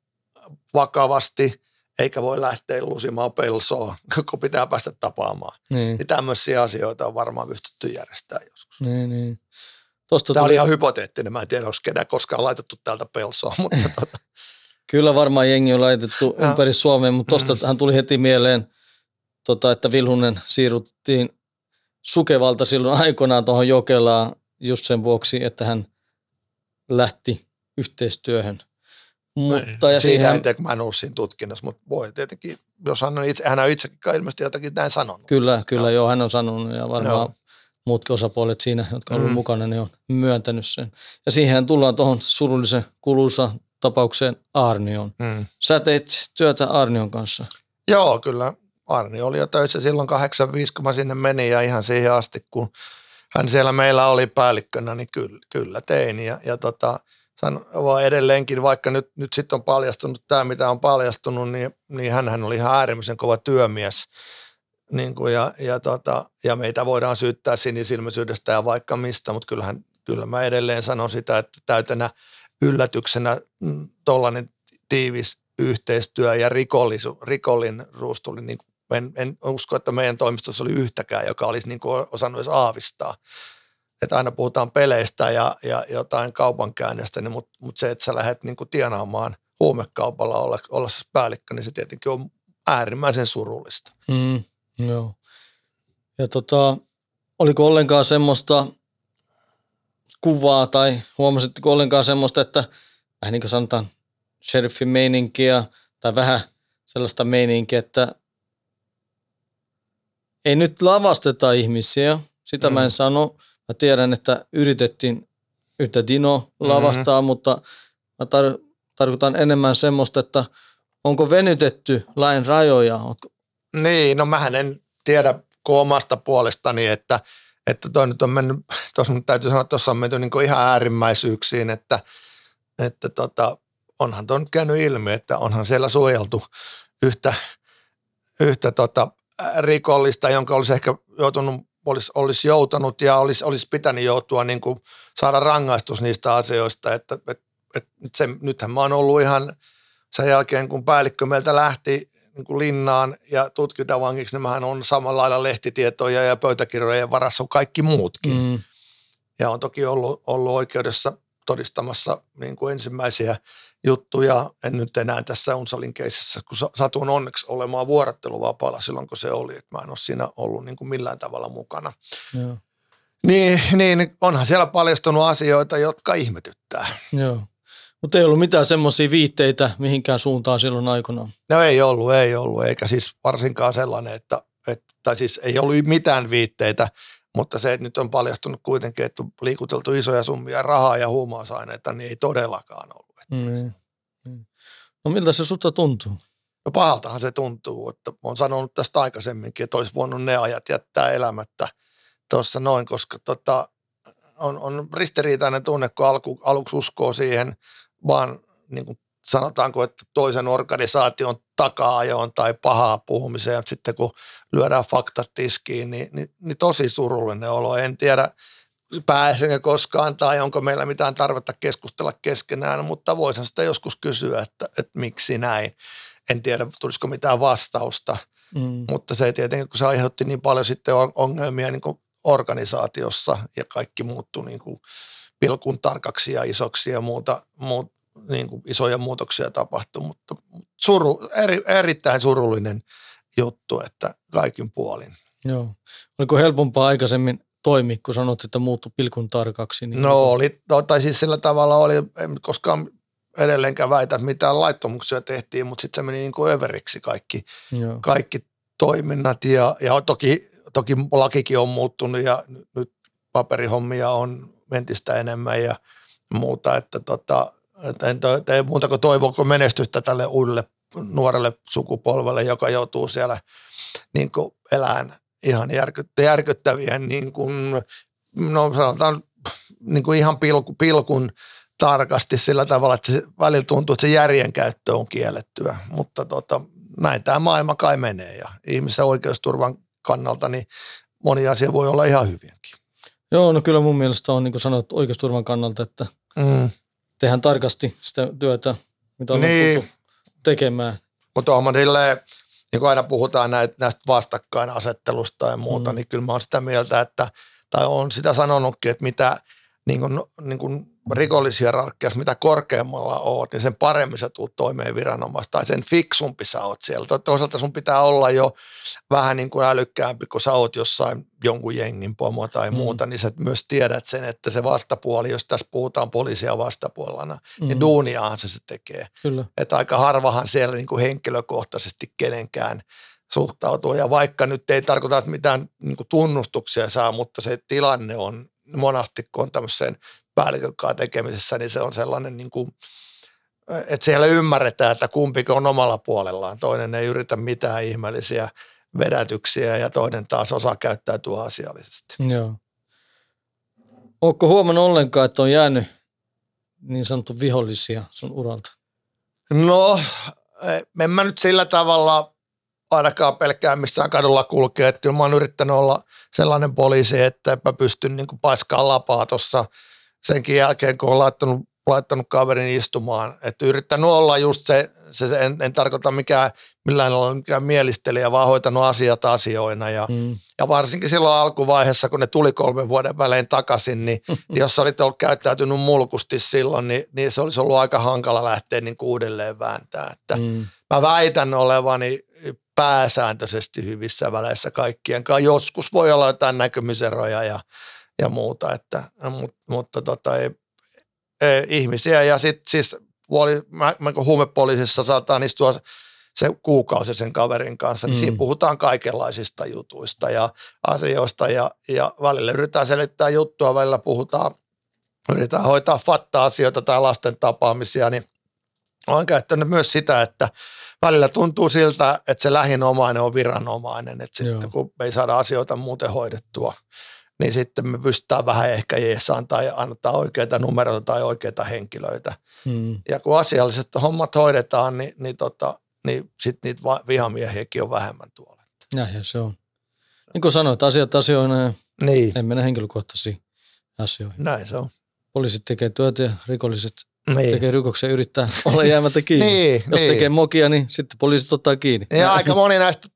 vakavasti, eikä voi lähteä lusimaan pelsoa, kun pitää päästä tapaamaan. Niin. niin tämmöisiä asioita on varmaan pystytty järjestämään joskus. Niin, niin. Tosta Tämä tuli... oli ihan hypoteettinen. Mä en tiedä, onko kedään koskaan laitettu täältä pelsoa. Mutta tuota. Kyllä varmaan jengi on laitettu ja. ympäri Suomea, mutta tuosta mm. hän tuli heti mieleen, tota, että Vilhunen siirruttiin Sukevalta silloin aikoinaan tuohon Jokelaan just sen vuoksi, että hän lähti yhteistyöhön. Mutta, ja Siitä siihen, en tiedä, kun mä en ollut siinä tutkinnassa, mutta voi tietenkin, jos hän on, itse, hän on itsekin ilmeisesti jotakin näin sanonut. Kyllä, kyllä joo, joo hän on sanonut ja varmaan no muutkin osapuolet siinä, jotka ovat mm. mukana, ne on myöntänyt sen. Ja siihen tullaan tuohon surullisen kuluisa tapaukseen Arnion. Mm. Sä teit työtä Arnion kanssa. Joo, kyllä. Arni oli jo töissä silloin 85, kun mä sinne menin ja ihan siihen asti, kun hän siellä meillä oli päällikkönä, niin kyllä, kyllä tein. Ja, ja tota, vaan edelleenkin, vaikka nyt, nyt sitten on paljastunut tämä, mitä on paljastunut, niin, niin hän oli ihan äärimmäisen kova työmies niin kuin ja, ja, tota, ja meitä voidaan syyttää sinisilmäisyydestä ja vaikka mistä, mutta kyllähän, kyllä mä edelleen sanon sitä, että täytänä yllätyksenä mm, tuollainen tiivis yhteistyö ja rikollisu, rikollin ruus tuli, niin en, en usko, että meidän toimistossa oli yhtäkään, joka olisi niin kuin osannut edes aavistaa. Että aina puhutaan peleistä ja, ja jotain kaupankäynnistä, niin mutta mut se, että sä lähdet niin kuin tienaamaan huumekaupalla olla, olla päällikkö, niin se tietenkin on äärimmäisen surullista. Mm. Joo. Ja tota, oliko ollenkaan semmoista kuvaa tai huomasitteko ollenkaan semmoista, että vähän niin kuin sanotaan sheriffin meininkiä tai vähän sellaista meininkiä, että ei nyt lavasteta ihmisiä, sitä mm. mä en mm. sano. Mä tiedän, että yritettiin yhtä Dino mm-hmm. lavastaa, mm-hmm. mutta mä tar- tarkoitan enemmän semmoista, että onko venytetty lain rajoja, niin, no mä en tiedä omasta puolestani, että, että toi nyt on mennyt, tuossa täytyy sanoa, että tuossa on menty niin ihan äärimmäisyyksiin, että, että tota, onhan tuo nyt käynyt ilmi, että onhan siellä suojeltu yhtä, yhtä tota, rikollista, jonka olisi ehkä joutunut olisi, olisi joutunut ja olisi, olisi pitänyt joutua niin kuin saada rangaistus niistä asioista, että, että, että se, nythän mä oon ollut ihan sen jälkeen, kun päällikkö meiltä lähti niin kuin linnaan ja tutkintavangiksi, niin mähän on samalla lailla lehtitietoja ja pöytäkirjojen varassa kaikki muutkin. Mm. Ja on toki ollut, ollut oikeudessa todistamassa niin kuin ensimmäisiä juttuja. En nyt enää tässä Unsalin keisissä, kun satun onneksi olemaan vuorotteluvapaalla silloin, kun se oli. Että mä en ole siinä ollut niin kuin millään tavalla mukana. Joo. Niin, niin, onhan siellä paljastunut asioita, jotka ihmetyttää. Joo. Mutta ei ollut mitään semmoisia viitteitä mihinkään suuntaan silloin aikanaan. No ei ollut, ei ollut, eikä siis varsinkaan sellainen, että, että tai siis ei ollut mitään viitteitä, mutta se, että nyt on paljastunut kuitenkin, että on liikuteltu isoja summia rahaa ja huumausaineita, niin ei todellakaan ollut. Mm. No miltä se sutta tuntuu? No pahaltahan se tuntuu, että olen sanonut tästä aikaisemminkin, että olisi voinut ne ajat jättää elämättä tuossa noin, koska tota, on, on ristiriitainen tunne, kun alku, aluksi uskoo siihen vaan niin kuin sanotaanko, että toisen organisaation taka-ajoon tai pahaa puhumiseen, mutta sitten kun lyödään faktat tiskiin, niin, niin, niin tosi surullinen olo. En tiedä, pääsenkö koskaan tai onko meillä mitään tarvetta keskustella keskenään, mutta voisin sitä joskus kysyä, että, että miksi näin. En tiedä, tulisiko mitään vastausta, mm. mutta se tietenkin, kun se aiheutti niin paljon sitten ongelmia niin kuin organisaatiossa ja kaikki muuttui niin kuin pilkun tarkaksi ja isoksi ja muuta, muut, niin kuin isoja muutoksia tapahtui, mutta suru, eri, erittäin surullinen juttu, että kaikin puolin. Joo. Oliko helpompaa aikaisemmin toimi, kun sanot, että muuttui pilkun tarkaksi? Niin no oli, no, tai siis sillä tavalla oli, en koskaan edelleenkään väitä, että mitään laittomuksia tehtiin, mutta sitten se meni niin kuin överiksi kaikki, Joo. kaikki toiminnat ja, ja toki, toki lakikin on muuttunut ja nyt paperihommia on entistä enemmän ja muuta, että tota, että en tee muuta kuin toivoko menestystä tälle uudelle nuorelle sukupolvelle, joka joutuu siellä niin kuin elään ihan järkyttävien, niin kuin, no sanotaan niin kuin ihan pilku, pilkun tarkasti sillä tavalla, että se välillä tuntuu, että se järjen käyttö on kiellettyä, mutta tota, näin tämä maailma kai menee ja ihmisen oikeusturvan kannalta niin moni asia voi olla ihan hyvinkin. Joo, no kyllä mun mielestä on niin kuin sanot oikeusturvan kannalta, että mm tehdään tarkasti sitä työtä, mitä on niin. tekemään. Mutta on silleen, niin kun aina puhutaan näitä, näistä vastakkainasettelusta ja muuta, mm. niin kyllä mä oon sitä mieltä, että, tai on sitä sanonutkin, että mitä niin kuin, niin kuin rikollishierarkiassa, mitä korkeammalla oot, niin sen paremmin sä tuut toimeen viranomaista tai sen fiksumpi sä oot siellä. Toisaalta sun pitää olla jo vähän niin kuin älykkäämpi, kun sä oot jossain jonkun jengin pomo tai mm. muuta, niin sä myös tiedät sen, että se vastapuoli, jos tässä puhutaan poliisia vastapuolella, niin mm. niin duuniahan se se tekee. Kyllä. Että aika harvahan siellä niin kuin henkilökohtaisesti kenenkään suhtautuu. Ja vaikka nyt ei tarkoita, että mitään niin kuin tunnustuksia saa, mutta se tilanne on monasti, kun on tämmöiseen päällikön tekemisessä, niin se on sellainen niin kuin, että siellä ymmärretään, että kumpikin on omalla puolellaan. Toinen ei yritä mitään ihmeellisiä vedätyksiä ja toinen taas osaa käyttäytyä asiallisesti. Joo. Oletko huomannut ollenkaan, että on jäänyt niin sanottu vihollisia sun uralta? No, en mä nyt sillä tavalla ainakaan pelkää missään kadulla kulkea. Että kyllä mä oon yrittänyt olla sellainen poliisi, että mä pystyn niin paiskaan lapaa tuossa senkin jälkeen, kun on laittanut, laittanut kaverin istumaan. Että yrittänyt olla just se, se en, en tarkoita mikään, millään olla mikään mielistelijä, vaan hoitanut asiat asioina. Ja, mm. ja varsinkin silloin alkuvaiheessa, kun ne tuli kolmen vuoden välein takaisin, niin jos olit ollut käyttäytynyt mulkusti silloin, niin, niin se olisi ollut aika hankala lähteä niin uudelleen vääntää. Että mm. Mä väitän olevani pääsääntöisesti hyvissä väleissä kaikkien kanssa. Joskus voi olla jotain näkymyseroja ja, ja muuta, että, mutta, mutta tota, ei, ei, ihmisiä ja sitten siis puoli, mä, mä kun huumepoliisissa saattaa istua se kuukausi sen kaverin kanssa, niin mm. siinä puhutaan kaikenlaisista jutuista ja asioista ja, ja välillä yritetään selittää juttua, välillä puhutaan, yritetään hoitaa fatta-asioita tai lasten tapaamisia, niin olen käyttänyt myös sitä, että välillä tuntuu siltä, että se lähinomainen on viranomainen, että sitten Joo. kun me ei saada asioita muuten hoidettua, niin sitten me pystytään vähän ehkä jeesaan tai antaa oikeita numeroita tai oikeita henkilöitä. Hmm. Ja kun asialliset hommat hoidetaan, niin, niin, tota, niin sitten niitä vihamiehiäkin on vähemmän tuolla. Näinhän se on. Niin kuin sanoit, asiat asioina ja Niin, ei mennä henkilökohtaisiin asioihin. näin se on. Poliisit tekee työtä ja rikolliset Niin. tekee rikoksia ja yrittää olla jäämättä kiinni. Niin, Jos niin. tekee mokia, niin sitten poliisit ottaa kiinni. Ja aika moni näistä,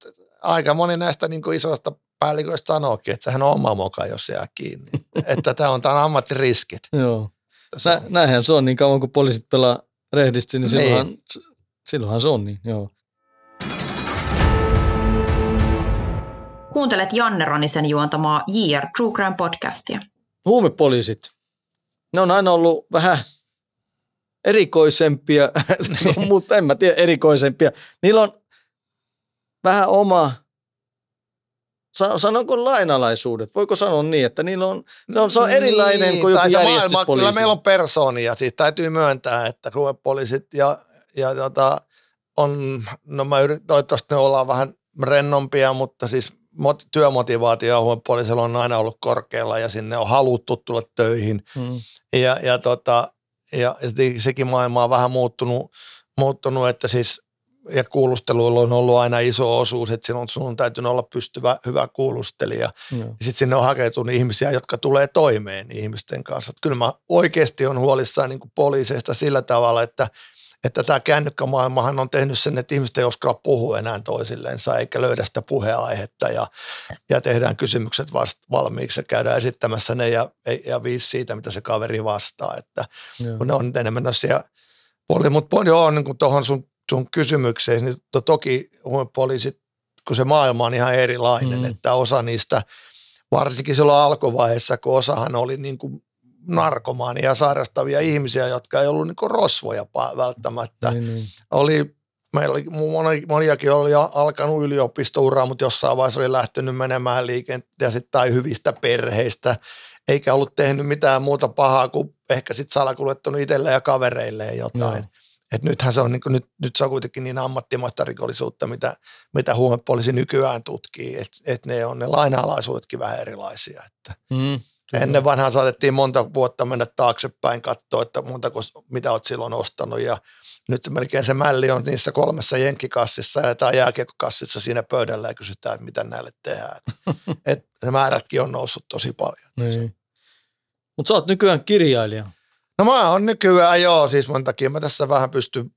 aika moni näistä niin kuin isoista päälliköistä sanookin, että sehän on oma moka, jos jää kiinni. että tämä on, tämä on ammattiriskit. Joo. Se Nä, on- näinhän se on, niin kauan kun poliisit pelaa rehdisti, niin Niin. silloinhan, silloinhan se on niin, joo. Kuuntelet Janne Ronisen juontamaa JR True Crime podcastia. Huumepoliisit, ne on aina ollut vähän erikoisempia, mutta en mä tiedä erikoisempia. Niillä on vähän oma, sanonko lainalaisuudet, voiko sanoa niin, että niillä on, se on, se on erilainen Niin, kuin joku maailma-. Kyllä meillä on persoonia, siis täytyy myöntää, että ruopoliisit ja, ja tota, on, no mä yrit, toivottavasti ne ollaan vähän rennompia, mutta siis mot, työmotivaatio huomepoliisilla on aina ollut korkealla ja sinne on haluttu tulla töihin. Mm. Ja, ja, tota, ja se- sekin maailma on vähän muuttunut, muuttunut että siis ja kuulusteluilla on ollut aina iso osuus, että sinun, sinun on täytynyt olla pystyvä, hyvä kuulustelija. Ja sitten sinne on hakeutunut ihmisiä, jotka tulee toimeen ihmisten kanssa. Et kyllä mä oikeasti on huolissaan niin poliiseista sillä tavalla, että, että tämä kännykkämaailmahan on tehnyt sen, että ihmiset ei uskalla puhua enää toisillensa eikä löydä sitä puheenaihetta ja, ja tehdään kysymykset vast, valmiiksi ja käydään esittämässä ne ja, ja viisi siitä, mitä se kaveri vastaa. Että Joo. kun ne on enemmän tämmöisiä poli, mutta joo, niin kuin tuohon sun, sun kysymykseen, niin to, toki poliisit, kun se maailma on ihan erilainen, Mm. että osa niistä, varsinkin silloin alkuvaiheessa, kun osahan oli niin kuin narkomaania sairastavia ihmisiä, jotka ei ollut niin kuin rosvoja välttämättä. Niin, niin. Oli, meillä oli moni, moniakin oli alkanut yliopistouraa, mutta jossain vaiheessa oli lähtenyt menemään liikenteeseen tai hyvistä perheistä, eikä ollut tehnyt mitään muuta pahaa kuin ehkä sitten salakuljettanut itselleen ja kavereilleen jotain. Joo. Et nythän se on, niin nyt, nyt se on kuitenkin niin ammattimaista rikollisuutta, mitä, mitä huumepoliisi nykyään tutkii, että et ne on ne lainalaisuudetkin vähän erilaisia. Että Mm. Ennen vanhaan saatettiin monta vuotta mennä taaksepäin katsoa, että montako, mitä olet silloin ostanut ja nyt se melkein se mälli on niissä kolmessa jenkkikassissa ja tai jääkiekkokassissa siinä pöydällä ja kysytään, että mitä näille tehdään. Et, et se määrätkin on noussut tosi paljon. Niin. Mutta sä oot nykyään kirjailija. No mä oon nykyään joo, siis mon takia mä tässä vähän pystyn,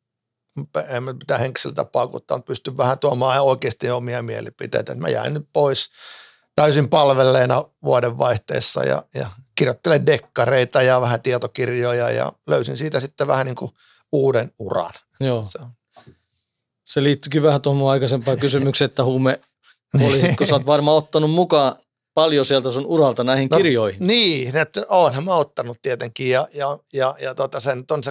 en mä mitään henkilöltä paukuttaa, mutta pystyn vähän tuomaan oikeasti omia mielipiteitä. Mä jäin nyt pois täysin palvelleena vuodenvaihteessa ja, ja kirjoittelen dekkareita ja vähän tietokirjoja ja löysin siitä sitten vähän niin kuin uuden uran. Joo. Se. Se liittyykin vähän tuohon mun aikaisempaan kysymykseen, että huume poliisit, kun sä oot varmaan ottanut mukaan paljon sieltä sun uralta näihin No, kirjoihin. Niin, että oonhan mä ottanut tietenkin ja, ja, ja, ja tota, se nyt on se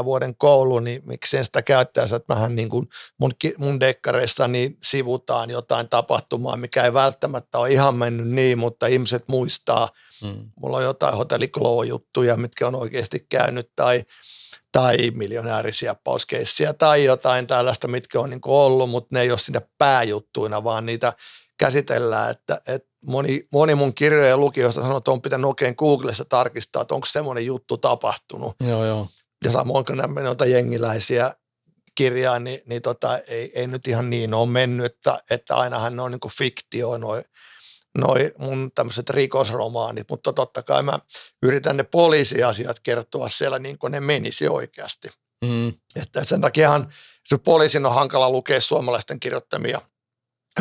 35-37 vuoden koulu, niin miksei sitä käyttäisi, että mähän niin kuin mun, mun dekkareissa niin sivutaan jotain tapahtumaa, mikä ei välttämättä ole ihan mennyt niin, mutta ihmiset muistaa, Mm. mulla on jotain hotelliklo-juttuja, mitkä on oikeasti käynyt tai, tai miljonäärisiappauskeissejä tai jotain tällaista, mitkä on niin ollut, mutta ne ei ole siinä pääjuttuina, vaan niitä käsitellään, että, että moni, moni mun kirjojen lukijoista sanoo, että on pitänyt oikein Googlessa tarkistaa, että onko semmoinen juttu tapahtunut. Joo, joo. Ja samoin kun nämä noita jengiläisiä kirjaa, niin, niin tota, ei, ei, nyt ihan niin ole mennyt, että, että ainahan ne on niin kuin fiktio, noi, noi mun tämmöiset rikosromaanit, mutta totta kai mä yritän ne poliisiasiat kertoa siellä niin kuin ne menisi oikeasti. Mm. Että sen takiahan se poliisin on hankala lukea suomalaisten kirjoittamia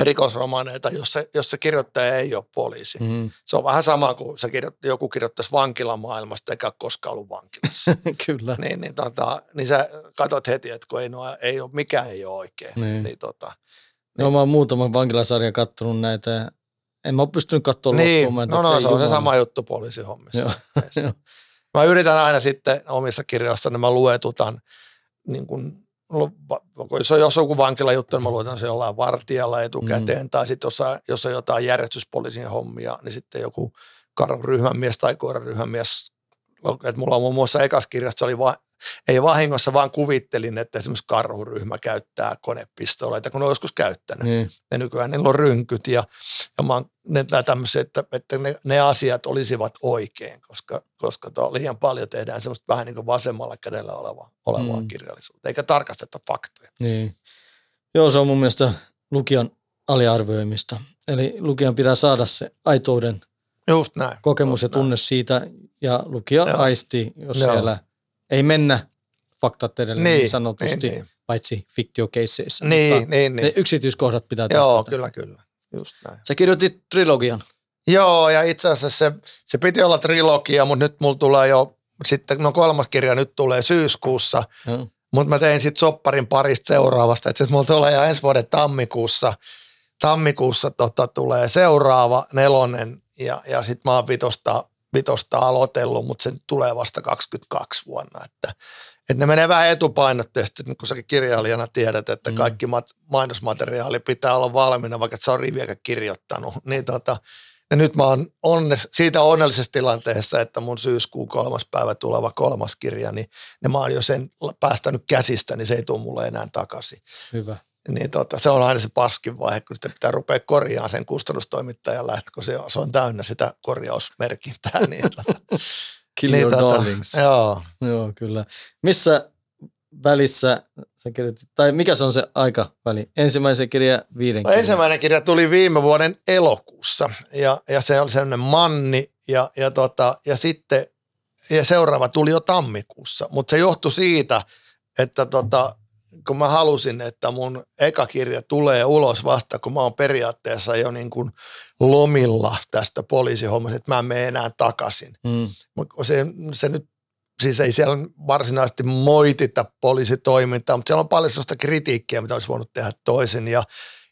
rikosromaaneita, jos se, jos se kirjoittaja ei ole poliisi. Mm. Se on vähän sama kuin se kirjo, joku kirjoittaisi vankilamaailmasta eikä ole koskaan ollut vankilassa. Kyllä. niin, niin, tota, niin sä katsot heti, että kun ei, nuo, ei ole, mikään ei ole oikein. Niin. Niin, tota, No, mä oon muutaman vankilasarjan kattonut näitä. En mä ole pystynyt katsomaan niin loppuun. No, tiedä, no se on se sama juttu poliisihommissa. Mä yritän aina sitten omissa kirjoissani, mä luetutan, niin kun, jos on, jos on joku vankilajuttu, niin mä luetan se jollain vartijalla etukäteen, mm. tai sitten jos, jos on jotain järjestyspoliisin hommia, niin sitten joku karhun ryhmämies tai koiran ryhmämies. Et mulla on muun muassa ekassa kirjassa, se oli va, ei vahingossa, vaan kuvittelin, että esimerkiksi karhuryhmä käyttää konepistoleita, kun ne on joskus käyttänyt Niin. ja nykyään niillä on rynkyt ja, ja mä oon ne, nää tämmöiset, että, että ne, ne, asiat olisivat oikein, koska, koska to, liian paljon tehdään semmoista vähän niin kuin vasemmalla kädellä olevaa, olevaa Mm. kirjallisuutta, eikä tarkasteta faktoja. Niin. Joo, se on mun mielestä lukijan aliarvioimista. Eli lukijan pitää saada se aitouden Just näin. kokemus ja Just näin. tunne siitä, ja lukija Joo. aistii, jos Joo. siellä ei mennä faktat edellä niin, Niin, sanotusti, niin, niin. paitsi fiktiokeisseissä. Niin, mutta niin, ne niin. yksityiskohdat pitää Joo, kyllä, kyllä. Just näin. Sä kirjoitit trilogian. Joo, ja itse asiassa se, se piti olla trilogia, mutta nyt mulla tulee jo, sitten no kolmas kirja nyt tulee syyskuussa, Joo. mutta mä tein sitten sopparin parista seuraavasta, että mulla tulee jo ensi vuoden tammikuussa, tammikuussa tota, tulee seuraava nelonen, ja, ja sitten mä oon vitosta, vitosta aloitellut, mutta se tulee vasta 22 vuonna, että että ne menee vähän etupainotteisesti, niin kun säkin kirjailijana tiedät, että Mm. kaikki mat, mainosmateriaali pitää olla valmiina, vaikka et sä on riviäkään kirjoittanut. Niin tota, ja nyt mä oon onnes, siitä onnellisessa tilanteessa, että mun syyskuun kolmas päivä tuleva kolmas kirja, niin, niin mä oon jo sen päästänyt käsistä, niin se ei tule mulle enää takaisin. Hyvä. Niin tota, se on aina se paskin vaihe, kun sitten pitää rupea korjaamaan sen kustannustoimittajan lähtö, kun se on, se on täynnä sitä korjausmerkintää. Niin, tota, Kill niin, your tota, darlings. Joo, Joo, kyllä. Missä välissä sä kirjoitit, tai mikä se on se aikaväli? Ensimmäisen kirja viiden No, ensimmäinen kirja tuli viime vuoden elokuussa ja, ja se oli sellainen manni ja, ja, tota, ja sitten ja seuraava tuli jo tammikuussa, mutta se johtui siitä, että tota, kun mä halusin, että mun eka kirja tulee ulos vasta, kun mä oon periaatteessa jo niin kuin lomilla tästä poliisihommasta, että mä en mene enää takaisin. Mm. Se, se nyt, siis ei siellä varsinaisesti moitita poliisitoimintaa, mutta siellä on paljon sellaista kritiikkiä, mitä olisi voinut tehdä toisin. Ja,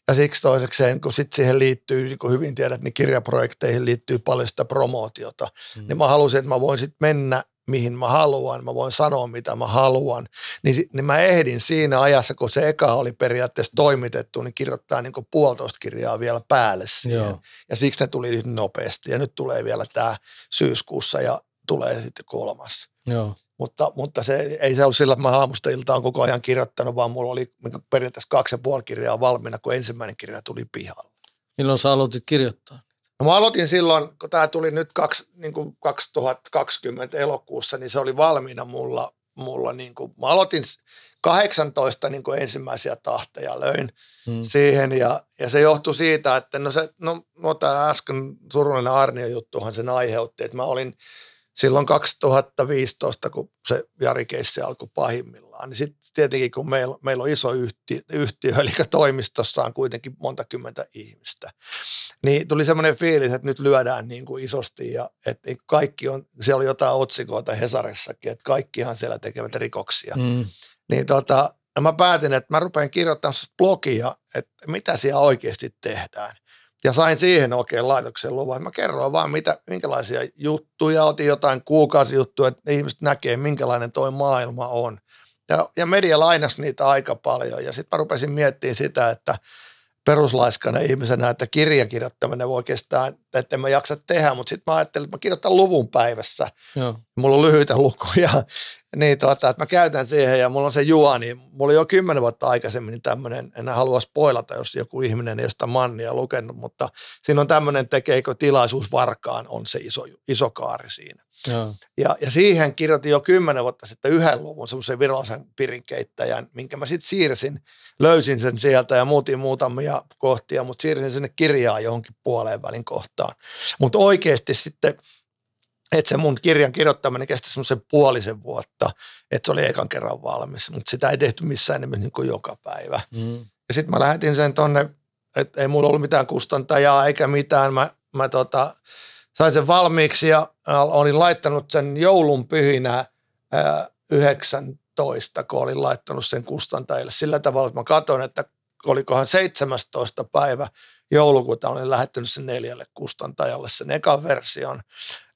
ja siksi toisekseen, kun sitten siihen liittyy, niin kuin hyvin tiedät, niin kirjaprojekteihin liittyy paljon sitä promootiota. Mm. Niin mä halusin, että mä voin sitten mennä mihin mä haluan, mä voin sanoa mitä mä haluan, niin, niin mä ehdin siinä ajassa, kun se eka oli periaatteessa toimitettu, niin kirjoittaa niin kuin puolitoista kirjaa vielä päälle siihen. Joo. Ja siksi ne tuli nyt nopeasti. Ja nyt tulee vielä tämä syyskuussa ja tulee sitten kolmas. Joo. Mutta, mutta se ei se ollut sillä, että mä aamusta iltaan koko ajan kirjoittanut, vaan mulla oli niinku periaatteessa kaksi ja puoli kirjaa valmiina, kun ensimmäinen kirja tuli pihalle. Milloin sä aloitit kirjoittaa? No mä aloitin silloin, kun tämä tuli nyt kaksi, niin kuin 2020 elokuussa, niin se oli valmiina mulla. mulla niin kuin, mä aloitin s- 18 niin kuin ensimmäisiä tahteja löin Mm. siihen ja, ja se johtui siitä, että no, se, no, no tämä äsken surullinen Arnion juttuhan sen aiheutti, että mä olin silloin 2015, kun se Jari-keissi alkoi pahimmillaan, niin sitten tietenkin kun meillä, meillä on iso yhtiö, yhtiö, eli toimistossa on kuitenkin monta kymmentä ihmistä, niin tuli semmoinen fiilis, että nyt lyödään niin kuin isosti ja että kaikki on, siellä oli jotain otsikoita Hesarissakin, että kaikkihan siellä tekevät rikoksia. Mm. Niin tota, mä päätin, että mä rupean kirjoittamaan blogia, että mitä siellä oikeasti tehdään. Ja sain siihen oikein laitoksen luvan. Mä kerroin vaan, mitä, minkälaisia juttuja, otin jotain kuukausijuttuja, että ihmiset näkee, minkälainen toi maailma on. Ja, ja media lainasi niitä aika paljon. Ja sitten mä rupesin miettimään sitä, että peruslaiskana ihmisenä, että kirjan kirjoittaminen voi kestää, että en mä jaksa tehdä, mutta sitten mä ajattelin, että mä kirjoitan luvun päivässä Joo. mulla on lyhyitä lukuja, niin tota, että mä käytän siihen ja mulla on se juo, niin mulla oli jo kymmenen vuotta aikaisemmin tämmöinen, en halua spoilata, jos joku ihminen ei ole sitä mannia lukenut, mutta siinä on tämmöinen tekeekö tilaisuus varkaan, on se iso, iso kaari siinä. Joo. Ja, ja siihen kirjoitin jo kymmenen vuotta sitten yhden luvun, semmoisen virallisen pirinkeittäjän, minkä mä sitten siirsin, löysin sen sieltä ja muutin muutamia kohtia, mutta siirsin sinne kirjaa johonkin puoleen välin kohtaan. Mutta oikeasti sitten, että se mun kirjan kirjoittaminen kesti semmoisen puolisen vuotta, että se oli ekan kerran valmis, mutta sitä ei tehty missään nimessä niin kuin joka päivä. Mm. Ja sitten mä lähetin sen tonne, että ei mulla ollut mitään kustantajaa eikä mitään. Mä, mä tota, sain sen valmiiksi ja olin laittanut sen joulun pyhinä ää, 19, kun olin laittanut sen kustantajille sillä tavalla, että mä katsoin, että olikohan 17. päivä joulukuuta olin lähettänyt sen neljälle kustantajalle sen ekan version.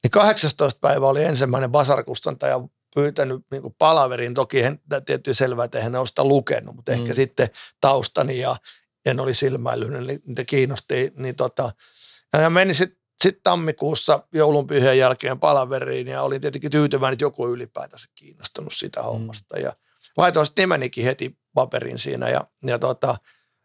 Niin 18. päivä oli ensimmäinen basarkustantaja pyytänyt niin palaverin. Toki en, tietty selvää, että eihän ne ole sitä lukenut, mutta mm. ehkä sitten taustani ja en oli silmäillyt, niin niitä kiinnosti. Niin tota, ja menin sitten sit tammikuussa joulunpyhien jälkeen palaveriin ja olin tietenkin tyytyväinen, että joku ylipäätänsä kiinnostunut sitä hommasta. Ja laitoin sitten nimenikin heti paperin siinä ja, ja, tota,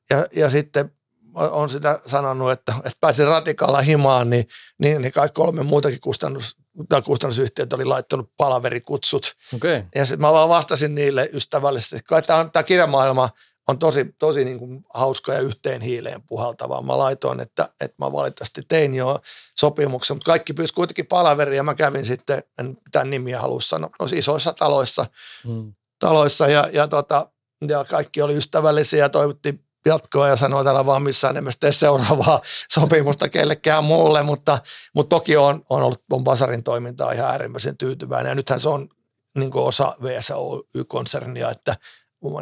ja, ja sitten on sitä sanonut, että, että pääsin ratikalla himaan, niin, niin, niin kaikki kolme muutakin kustannus, kustannusyhtiöt oli laittanut palaverikutsut. Okay. Ja sitten mä vaan vastasin niille ystävällisesti, että tämä, on, tämä kirjamaailma on tosi, tosi niin kuin hauska ja yhteen hiileen puhaltavaa. Mä laitoin, että, että mä valitettavasti tein jo sopimuksen, mutta kaikki pyysi kuitenkin palaveriin ja mä kävin sitten, en tämän nimiä halua sanoa, no, isoissa taloissa, mm. taloissa ja, ja, tota, ja kaikki oli ystävällisiä ja toivotti jatkoa ja sanoi täällä vaan missään nimessä tee seuraavaa sopimusta kellekään muulle, mutta, mutta toki on, on ollut on Basarin toimintaa ihan äärimmäisen tyytyväinen ja nythän se on niin osa VSOY-konsernia, että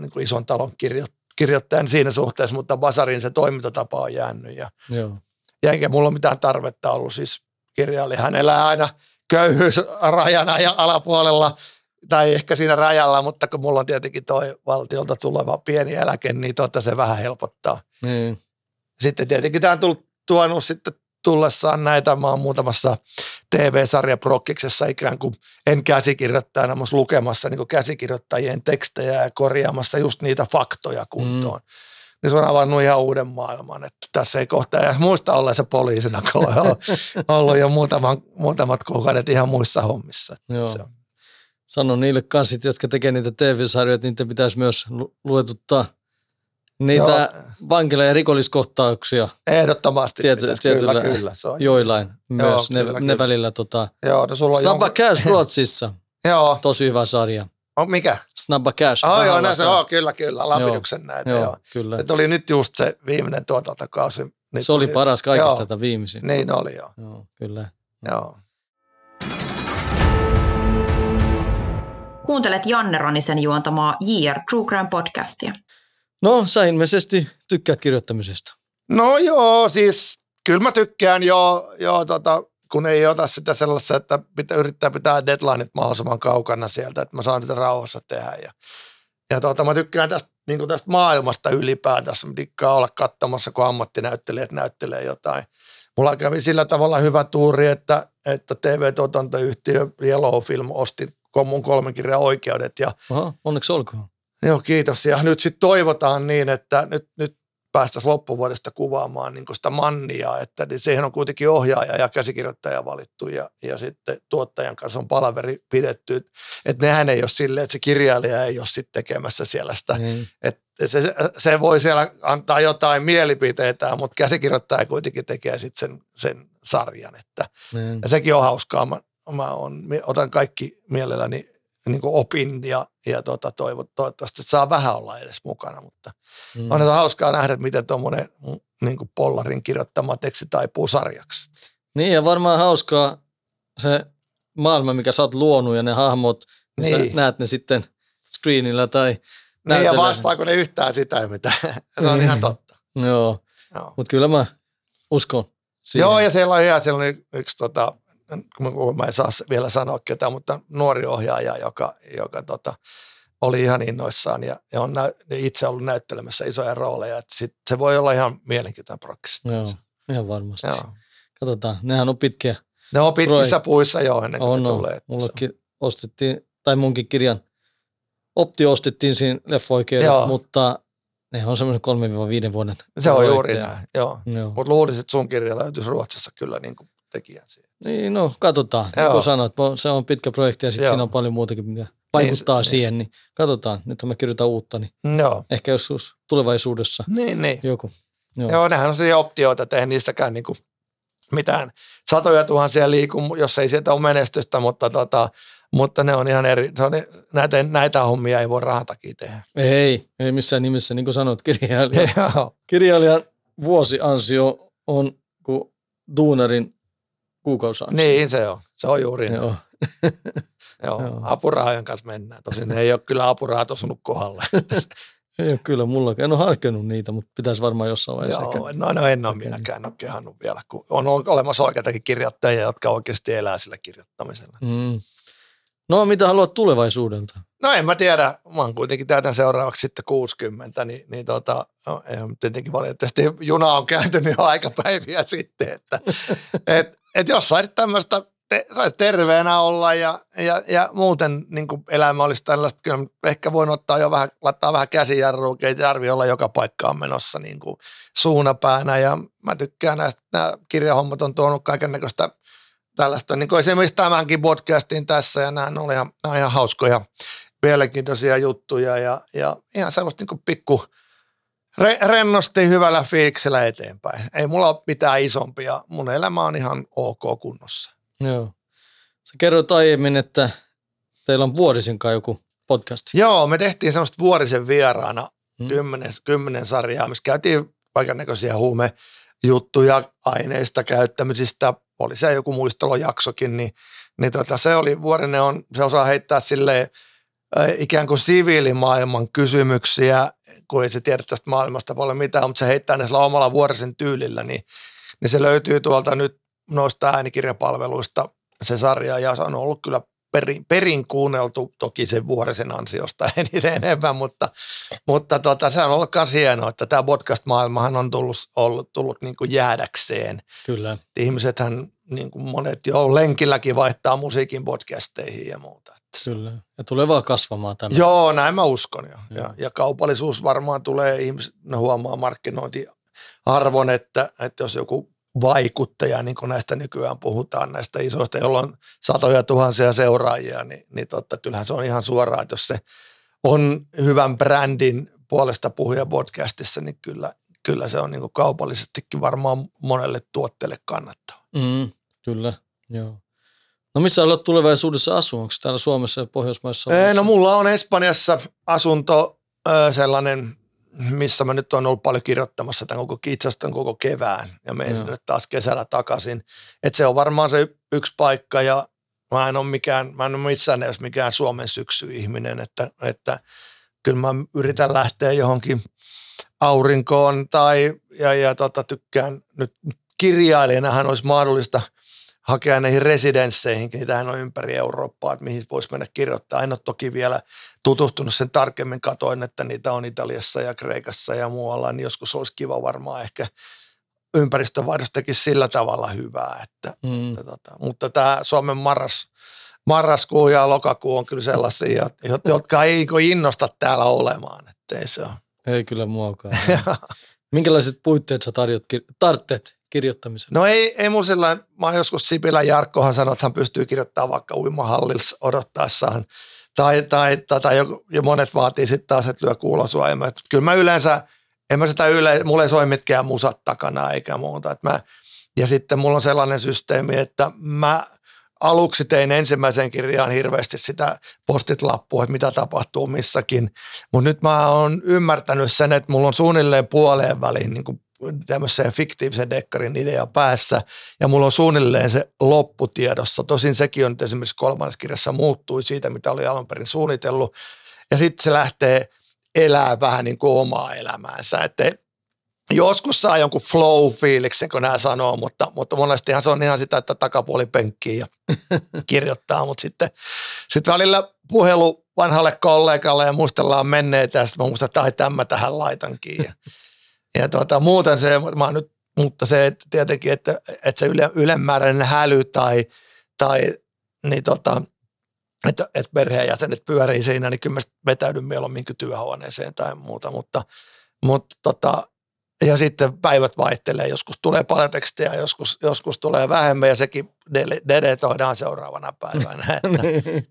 niin ison talon kirjo, kirjoittajan siinä suhteessa, mutta Basarin se toimintatapa on jäänyt ja, Joo. ja eikä mulla ole mitään tarvetta ollut siis kirjailija. Hän elää aina köyhyysrajana ja alapuolella tai ehkä siinä rajalla, mutta kun mulla on tietenkin toi valtiolta tuleva pieni eläke, niin totta se vähän helpottaa. Mm. Sitten tietenkin tämä on tullut, tuonut sitten tullessaan näitä, mä oon muutamassa TV-sarjaprokkiksessa ikään kuin en käsikirjoittajana, mutta lukemassa niin käsikirjoittajien tekstejä ja korjaamassa just niitä faktoja kuntoon. Mm. Niin se on avannut ihan uuden maailman, että tässä ei kohta ja muista olla se poliisina, kun on ollut jo muutaman, muutamat kuukaudet ihan muissa hommissa. Joo. Se on. Sano niille kanssa, jotka tekee niitä TV-sarjoja, että niitä pitäisi myös luetuttaa – Niitä Joo. vankila- ja rikolliskohtauksia. Ehdottomasti. Tiety, tietyllä, kyllä, kyllä. Se on joillain myös. Joo, ne, kyllä, ne kyllä. välillä tota, Joo, no sulla on Snabba jonkun... Cash Ruotsissa. joo. Tosi hyvä sarja. On mikä? Snabba Cash. Oh, joo, näin se on, kyllä, kyllä. Lapiduksen näitä, joo. joo. Kyllä. Se tuli nyt just se viimeinen tuotantokausi. Niin se oli paras kaikista tätä viimeisin. Niin oli, joo. Joo, kyllä. Joo. Kuuntelet Janne Ronisen juontamaa JR True Crime podcastia. No, sä ilmeisesti tykkäät kirjoittamisesta. No joo, siis kyllä mä tykkään jo, jo tota, kun ei ota sitä sellaista, että pitää, yrittää pitää deadlineit mahdollisimman kaukana sieltä, että mä saan sitä rauhassa tehdä. Ja, ja tota, mä tykkään tästä, niin tästä maailmasta ylipäätään. Mä tykkään olla katsomassa, kun ammattinäyttelijät näyttelee jotain. Mulla kävi sillä tavalla hyvä tuuri, että, että TV-tuotantoyhtiö Yellow Film osti mun kolmen kirjan oikeudet. Ja, Aha, onneksi olkoon. Joo, kiitos. Ja nyt sitten toivotaan niin, että nyt, nyt päästäisiin loppuvuodesta kuvaamaan niin sitä mannia, että niin siihen on kuitenkin ohjaaja ja käsikirjoittaja valittu ja, ja sitten tuottajan kanssa on palaveri pidetty. Että nehän ei ole silleen, että se kirjailija ei ole sitten tekemässä siellä sitä. Mm. Että se, se voi siellä antaa jotain mielipiteitä, mutta käsikirjoittaja kuitenkin tekee sitten sen, sen sarjan. Että, mm. Ja sekin on hauskaa. Mä, mä on, otan kaikki mielelläni niin kuin opin ja, ja tota, toivo, toivottavasti saa vähän olla edes mukana, mutta mm. on hauskaa nähdä, miten tuommoinen niin kuin Pollarin kirjoittama teksti taipuu sarjaksi. Niin ja varmaan hauskaa se maailma, mikä sä oot luonut ja ne hahmot, niin, niin. sä näet ne sitten screenillä tai Niin ja vastaako ne yhtään sitä, mitä se on ihan totta. Joo, Joo. mutta kyllä mä uskon siihen. Joo ja siellä on, ihan, siellä on yksi tota, mä en saa vielä sanoa ketään, mutta nuori ohjaaja, joka, joka tota, oli ihan innoissaan ja, ja on nä, itse ollut näyttelemässä isoja rooleja. Että sit, se voi olla ihan mielenkiintoinen prokkista. Joo, ihan varmasti. Joo. Katsotaan, nehän on pitkiä. Ne on pitkissä projekt- puissa jo ennen kuin on, ne on. tulee. Mullekin ostettiin, tai munkin kirjan Opti ostettiin siinä leffoikeudet, mutta ne on semmoisen 3-5 vuoden. Se on juuri näin, joo. joo. Mutta luulisin, että sun kirja löytyisi Ruotsissa kyllä niin kuin tekijän siihen. Niin, no katsotaan. Joo. Niin kuin sanoit, se on pitkä projekti ja sitten siinä on paljon muutakin, mitä vaikuttaa niin, siihen, niin katsotaan. Nyt mä kirjoitan uutta, niin Joo. ehkä joskus tulevaisuudessa niin, niin. joku. Joo. Joo, nehän on sellaisia optioita, että eihän niissäkään niin kuin mitään satoja tuhansia liiku, jos ei sieltä ole menestystä, mutta, tota, mutta ne on ihan eri, se on, näitä, näitä hommia ei voi rahan takia tehdä. Ei, ei missään nimessä, niin kuin sanot, kirjailija. kirjailijan vuosiansio on kuin duunarin kuukausansio. Niin se on, se on juuri Joo. Joo, Joo. apurahojen kanssa mennään. Tosin ei ole kyllä apurahat osunut kohdalle. ei ole kyllä mulla. En ole harkennut niitä, mutta pitäisi varmaan jossain vaiheessa. Joo, no, no en ole minäkään ole kehannut vielä, kun on olemassa oikeitakin kirjoittajia, jotka oikeasti elää sillä kirjoittamisella. Mm. No mitä haluat tulevaisuudelta? No en mä tiedä, mä oon kuitenkin täytän seuraavaksi sitten 60, niin, niin tota, no, tietenkin valitettavasti juna on kääntynyt jo aikapäiviä sitten, että et, et jos saisit tämmöistä te, saisi terveenä olla ja, ja, ja muuten niin elämä olisi tällaista, kyllä ehkä voin ottaa jo vähän, laittaa vähän käsijarruun, ei tarvi olla joka paikkaan menossa niin suunapäänä. Ja mä tykkään näistä, nämä kirjahommat on tuonut kaiken näköistä tällaista, niin kuin esimerkiksi tämänkin podcastin tässä ja nämä on ihan, ihan hauskoja, mielenkiintoisia juttuja ja, ja ihan sellaista niin pikku, Re- rennosti hyvällä fiiliksellä eteenpäin. Ei mulla ole mitään isompia. Mun elämä on ihan ok kunnossa. Joo. Sä kerroit aiemmin, että teillä on vuorisin kai joku podcast. Joo, me tehtiin semmoista vuorisen vieraana Hmm. kymmenen, kymmenen sarjaa, missä käytiin kaikennäköisiä huumejuttuja, aineista, käyttämisistä, oli se joku muistelojaksokin, niin, niin tota, se oli, Vuorinen on, se osaa heittää silleen ikään kuin siviilimaailman kysymyksiä, kun ei se tiedä tästä maailmasta paljon mitään, mutta se heittää ne sillä omalla Vuorisen tyylillä, niin, niin se löytyy tuolta nyt noista äänikirjapalveluista se sarja, ja se on ollut kyllä perin, perin kuunneltu, toki sen vuorisen ansiosta eniten enemmän, mutta, mutta tota, se on ollut myös hienoa, että tämä podcast-maailmahan on tullut, ollut, tullut niin kuin jäädäkseen. Kyllä. Ihmisethän, niin kuin monet jo lenkilläkin vaihtaa musiikin podcasteihin ja muuta. Kyllä. Ja tulee vaan kasvamaan tämä. Joo, näin mä uskon jo. Joo. Ja, ja kaupallisuus varmaan tulee, ihmiset ne huomaa markkinointiarvon, että, että jos joku vaikuttaja, niin kuin näistä nykyään puhutaan, näistä isoista, joilla on satoja tuhansia seuraajia, niin, niin totta, kyllähän se on ihan suoraan, että jos se on hyvän brändin puolesta puhuja podcastissa, niin kyllä, kyllä se on niin kuin kaupallisestikin varmaan monelle tuotteelle kannattava. Mm, kyllä, joo. No missä haluat tulevaisuudessa asua? Onko täällä Suomessa ja Pohjoismaissa? Ei, no mulla on Espanjassa asunto ö, sellainen, missä mä nyt on ollut paljon kirjoittamassa tämän koko, itse tämän koko kevään ja menen sinne taas kesällä takaisin. Et se on varmaan se yksi paikka ja mä en ole mikään, mä en ole missään nimessä mikään Suomen syksy-ihminen, että, että kyllä mä yritän lähteä johonkin aurinkoon tai ja, ja tota, tykkään nyt kirjailijanahan olisi mahdollista hakea näihin residensseihin, niitähän on ympäri Eurooppaa, että mihin voisi mennä kirjoittaa. En ole toki vielä tutustunut sen tarkemmin, katoin, että niitä on Italiassa ja Kreikassa ja muualla, niin joskus olisi kiva varmaan ehkä ympäristövaihdostakin sillä tavalla hyvää, että, Mm, että tota, mutta tämä Suomen marras, marraskuu ja lokakuu on kyllä sellaisia, jot- jotka ei niinku innosta täällä olemaan, ettei se ole. ei kyllä muakaan. Minkälaiset puitteet sä tarjot, kir- tartteet kirjoittamiseen? No ei, ei mun sillä mä oon joskus Sipilän Jarkkohan sanoi, että hän pystyy kirjoittamaan vaikka uimahallissa odottaessaan. Tai, tai, tai, tai ja monet vaatii sitten taas, että lyö kuulosuojelma. Kyllä mä yleensä, en mä sitä yle, mulla ei soi mitkään musat takana eikä muuta. Et mä, ja sitten mulla on sellainen systeemi, että mä aluksi tein ensimmäisen kirjaan hirveästi sitä postit-lappua, että mitä tapahtuu missäkin. Mutta nyt mä oon ymmärtänyt sen, että mulla on suunnilleen puoleen väliin niin tämmöisen fiktiivisen dekkarin idea päässä ja mulla on suunnilleen se lopputiedossa. Tosin sekin on esimerkiksi kolmannessa kirjassa muuttui siitä, mitä oli alun perin suunnitellut. Ja sitten se lähtee elää vähän niin kuin omaa elämäänsä. Että joskus saa jonkun flow-fiiliksen, kun nämä sanoo, mutta, mutta monestihan se on ihan sitä, että takapuoli penkkii ja kirjoittaa, mutta sitten sitten välillä puhelu vanhalle kollegalle ja muistellaan menneitä ja sitten mä muistan, että tämä tähän laitankin. Ja tuota, muuten se, mä nyt, mutta se että tietenkin, että, että se yle, ylemmääräinen häly tai, tai niin tota, että, että perheenjäsenet pyörii siinä, niin kyllä mä vetäydyn mieluummin työhuoneeseen tai muuta, mutta, mutta tota, ja sitten päivät vaihtelee, joskus tulee paljon tekstiä, joskus, joskus tulee vähemmän ja sekin deletoidaan seuraavana päivänä. Että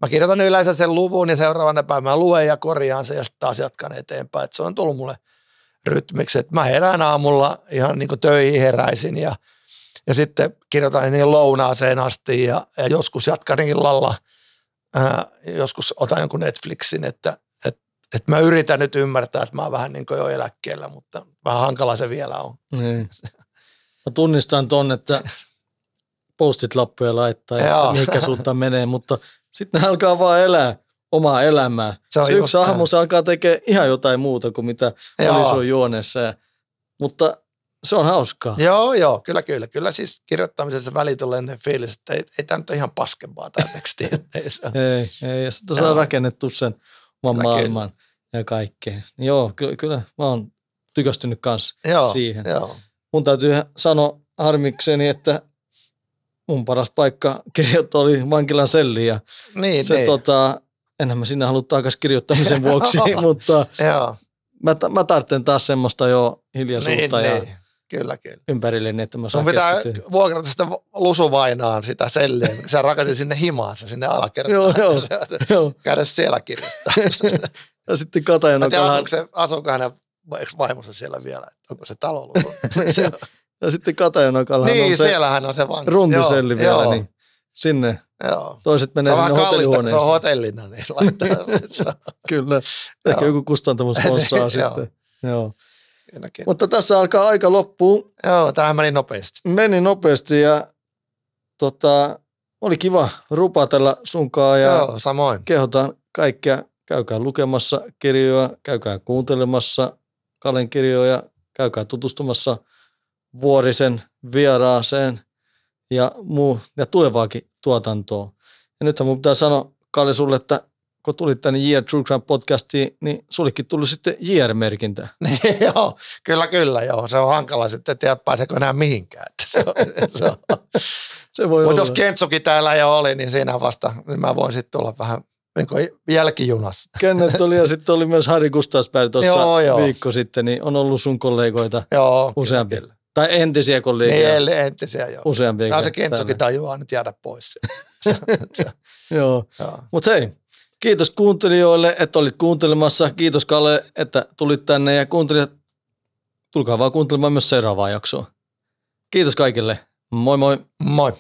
mä kirjoitan yleensä sen luvun ja seuraavana päivänä luen ja korjaan sen ja sitten taas jatkan eteenpäin. Et se on tullut mulle rytmiksi, että mä herään aamulla ihan niin kuin töihin heräisin ja, ja sitten kirjoitan niin lounaaseen asti ja, ja joskus jatkan illalla. Ää, joskus otan jonkun Netflixin, että et, et mä yritän nyt ymmärtää, että mä oon vähän niin kuin jo eläkkeellä, mutta vähän hankala se vielä on. Niin. Mä tunnistan ton, että postit lappuja laittaa ja mihinkä suuntaan menee, mutta sitten ne alkaa vaan elää omaa elämää. Se on se yksi näin. se alkaa tekemään ihan jotain muuta kuin mitä Joo. oli sun juonessa. Ja, mutta se on hauskaa. Joo, joo, kyllä, kyllä. Kyllä siis kirjoittamisessa välituleinen fiilis, että ei, ei tämä nyt ole ihan paskempaa tämä teksti. ei se. Ei, ei. Ja sitten saa Joo. rakennettu sen oman Kyllä, maailman ja kaikkea. Joo, kyllä, kyllä mä oon tykästynyt kanssa joo, siihen. joo. Mun täytyy sanoa harmikseni, että mun paras paikka kirjoittaa oli vankilan selli ja Niin, se niin. tota, enhän mä sinne halua takaisin kirjoittamisen vuoksi, mutta joo, mä, ta- mä tarvitsen taas semmoista jo niin, hiljaisuutta ja niin. Kyllä, kyllä. ympärilleni, että mä Sun saan pitää keskittyä. vuokrata sitä lusuvainaan sitä selliä, kun sä rakasit sinne himaansa, sinne alakertaan. Joo, joo. Joo. Käydä siellä kirjoittaa. Ja sitten Katajan Mä tiedän, asuuko, se, asuuko hänen eikö vaimossa siellä vielä, että onko se talo se, Ja sitten Katajanakallahan niin, on se siellähän on se vanki. runtiselli Joo, vielä, joo, niin sinne Joo. toiset Se menee on sinne kallista, kun se on hotellihuoneeseen. hotellina, niin laittaa. Kyllä, ehkä Joo. joku kustantamo sponssaa Joo. sitten. Joo. Siinäkin. Mutta tässä alkaa aika loppuun. Joo, tämähän meni nopeasti. Meni nopeasti ja tota, oli kiva rupatella sunkaan ja Joo, samoin. kehotan kaikkia, käykää lukemassa kirjoja, käykää kuuntelemassa Kalen kirjoja, käykää tutustumassa Vuorisen vieraaseen ja muu ja tulevaakin tuotantoa. Ja nythän mun pitää sanoa, Kalle, sulle, että kun tulit tänne Year True Crime podcastiin, niin sullekin tuli sitten JR-merkintä. Niin, joo, kyllä, kyllä, joo. Se on hankala sitten, tiedä pääseekö enää mihinkään. Että se on, se on. Se voi Mutta jos Kentsukin täällä jo oli, niin siinä vasta, niin mä voin sitten olla vähän niin kuin jälkijunassa. Kenneth oli ja sitten oli myös Harri Gustafsberg tuossa viikko sitten, niin on ollut sun kollegoita Joo. useampi. Kyllä, kyllä. Tai entisiä kollegoja Niin, eli entisiä joo. useampia. Kyllä se Kentsukin tajuaa nyt jäädä pois. Se, se, Joo. joo. Mutta hei, kiitos kuuntelijoille, että olit kuuntelemassa. Kiitos Kalle, että tulit tänne ja kuuntelijat, tulkaa vaan kuuntelemaan myös seuraavaa jaksoa. Kiitos kaikille. Moi moi. Moi.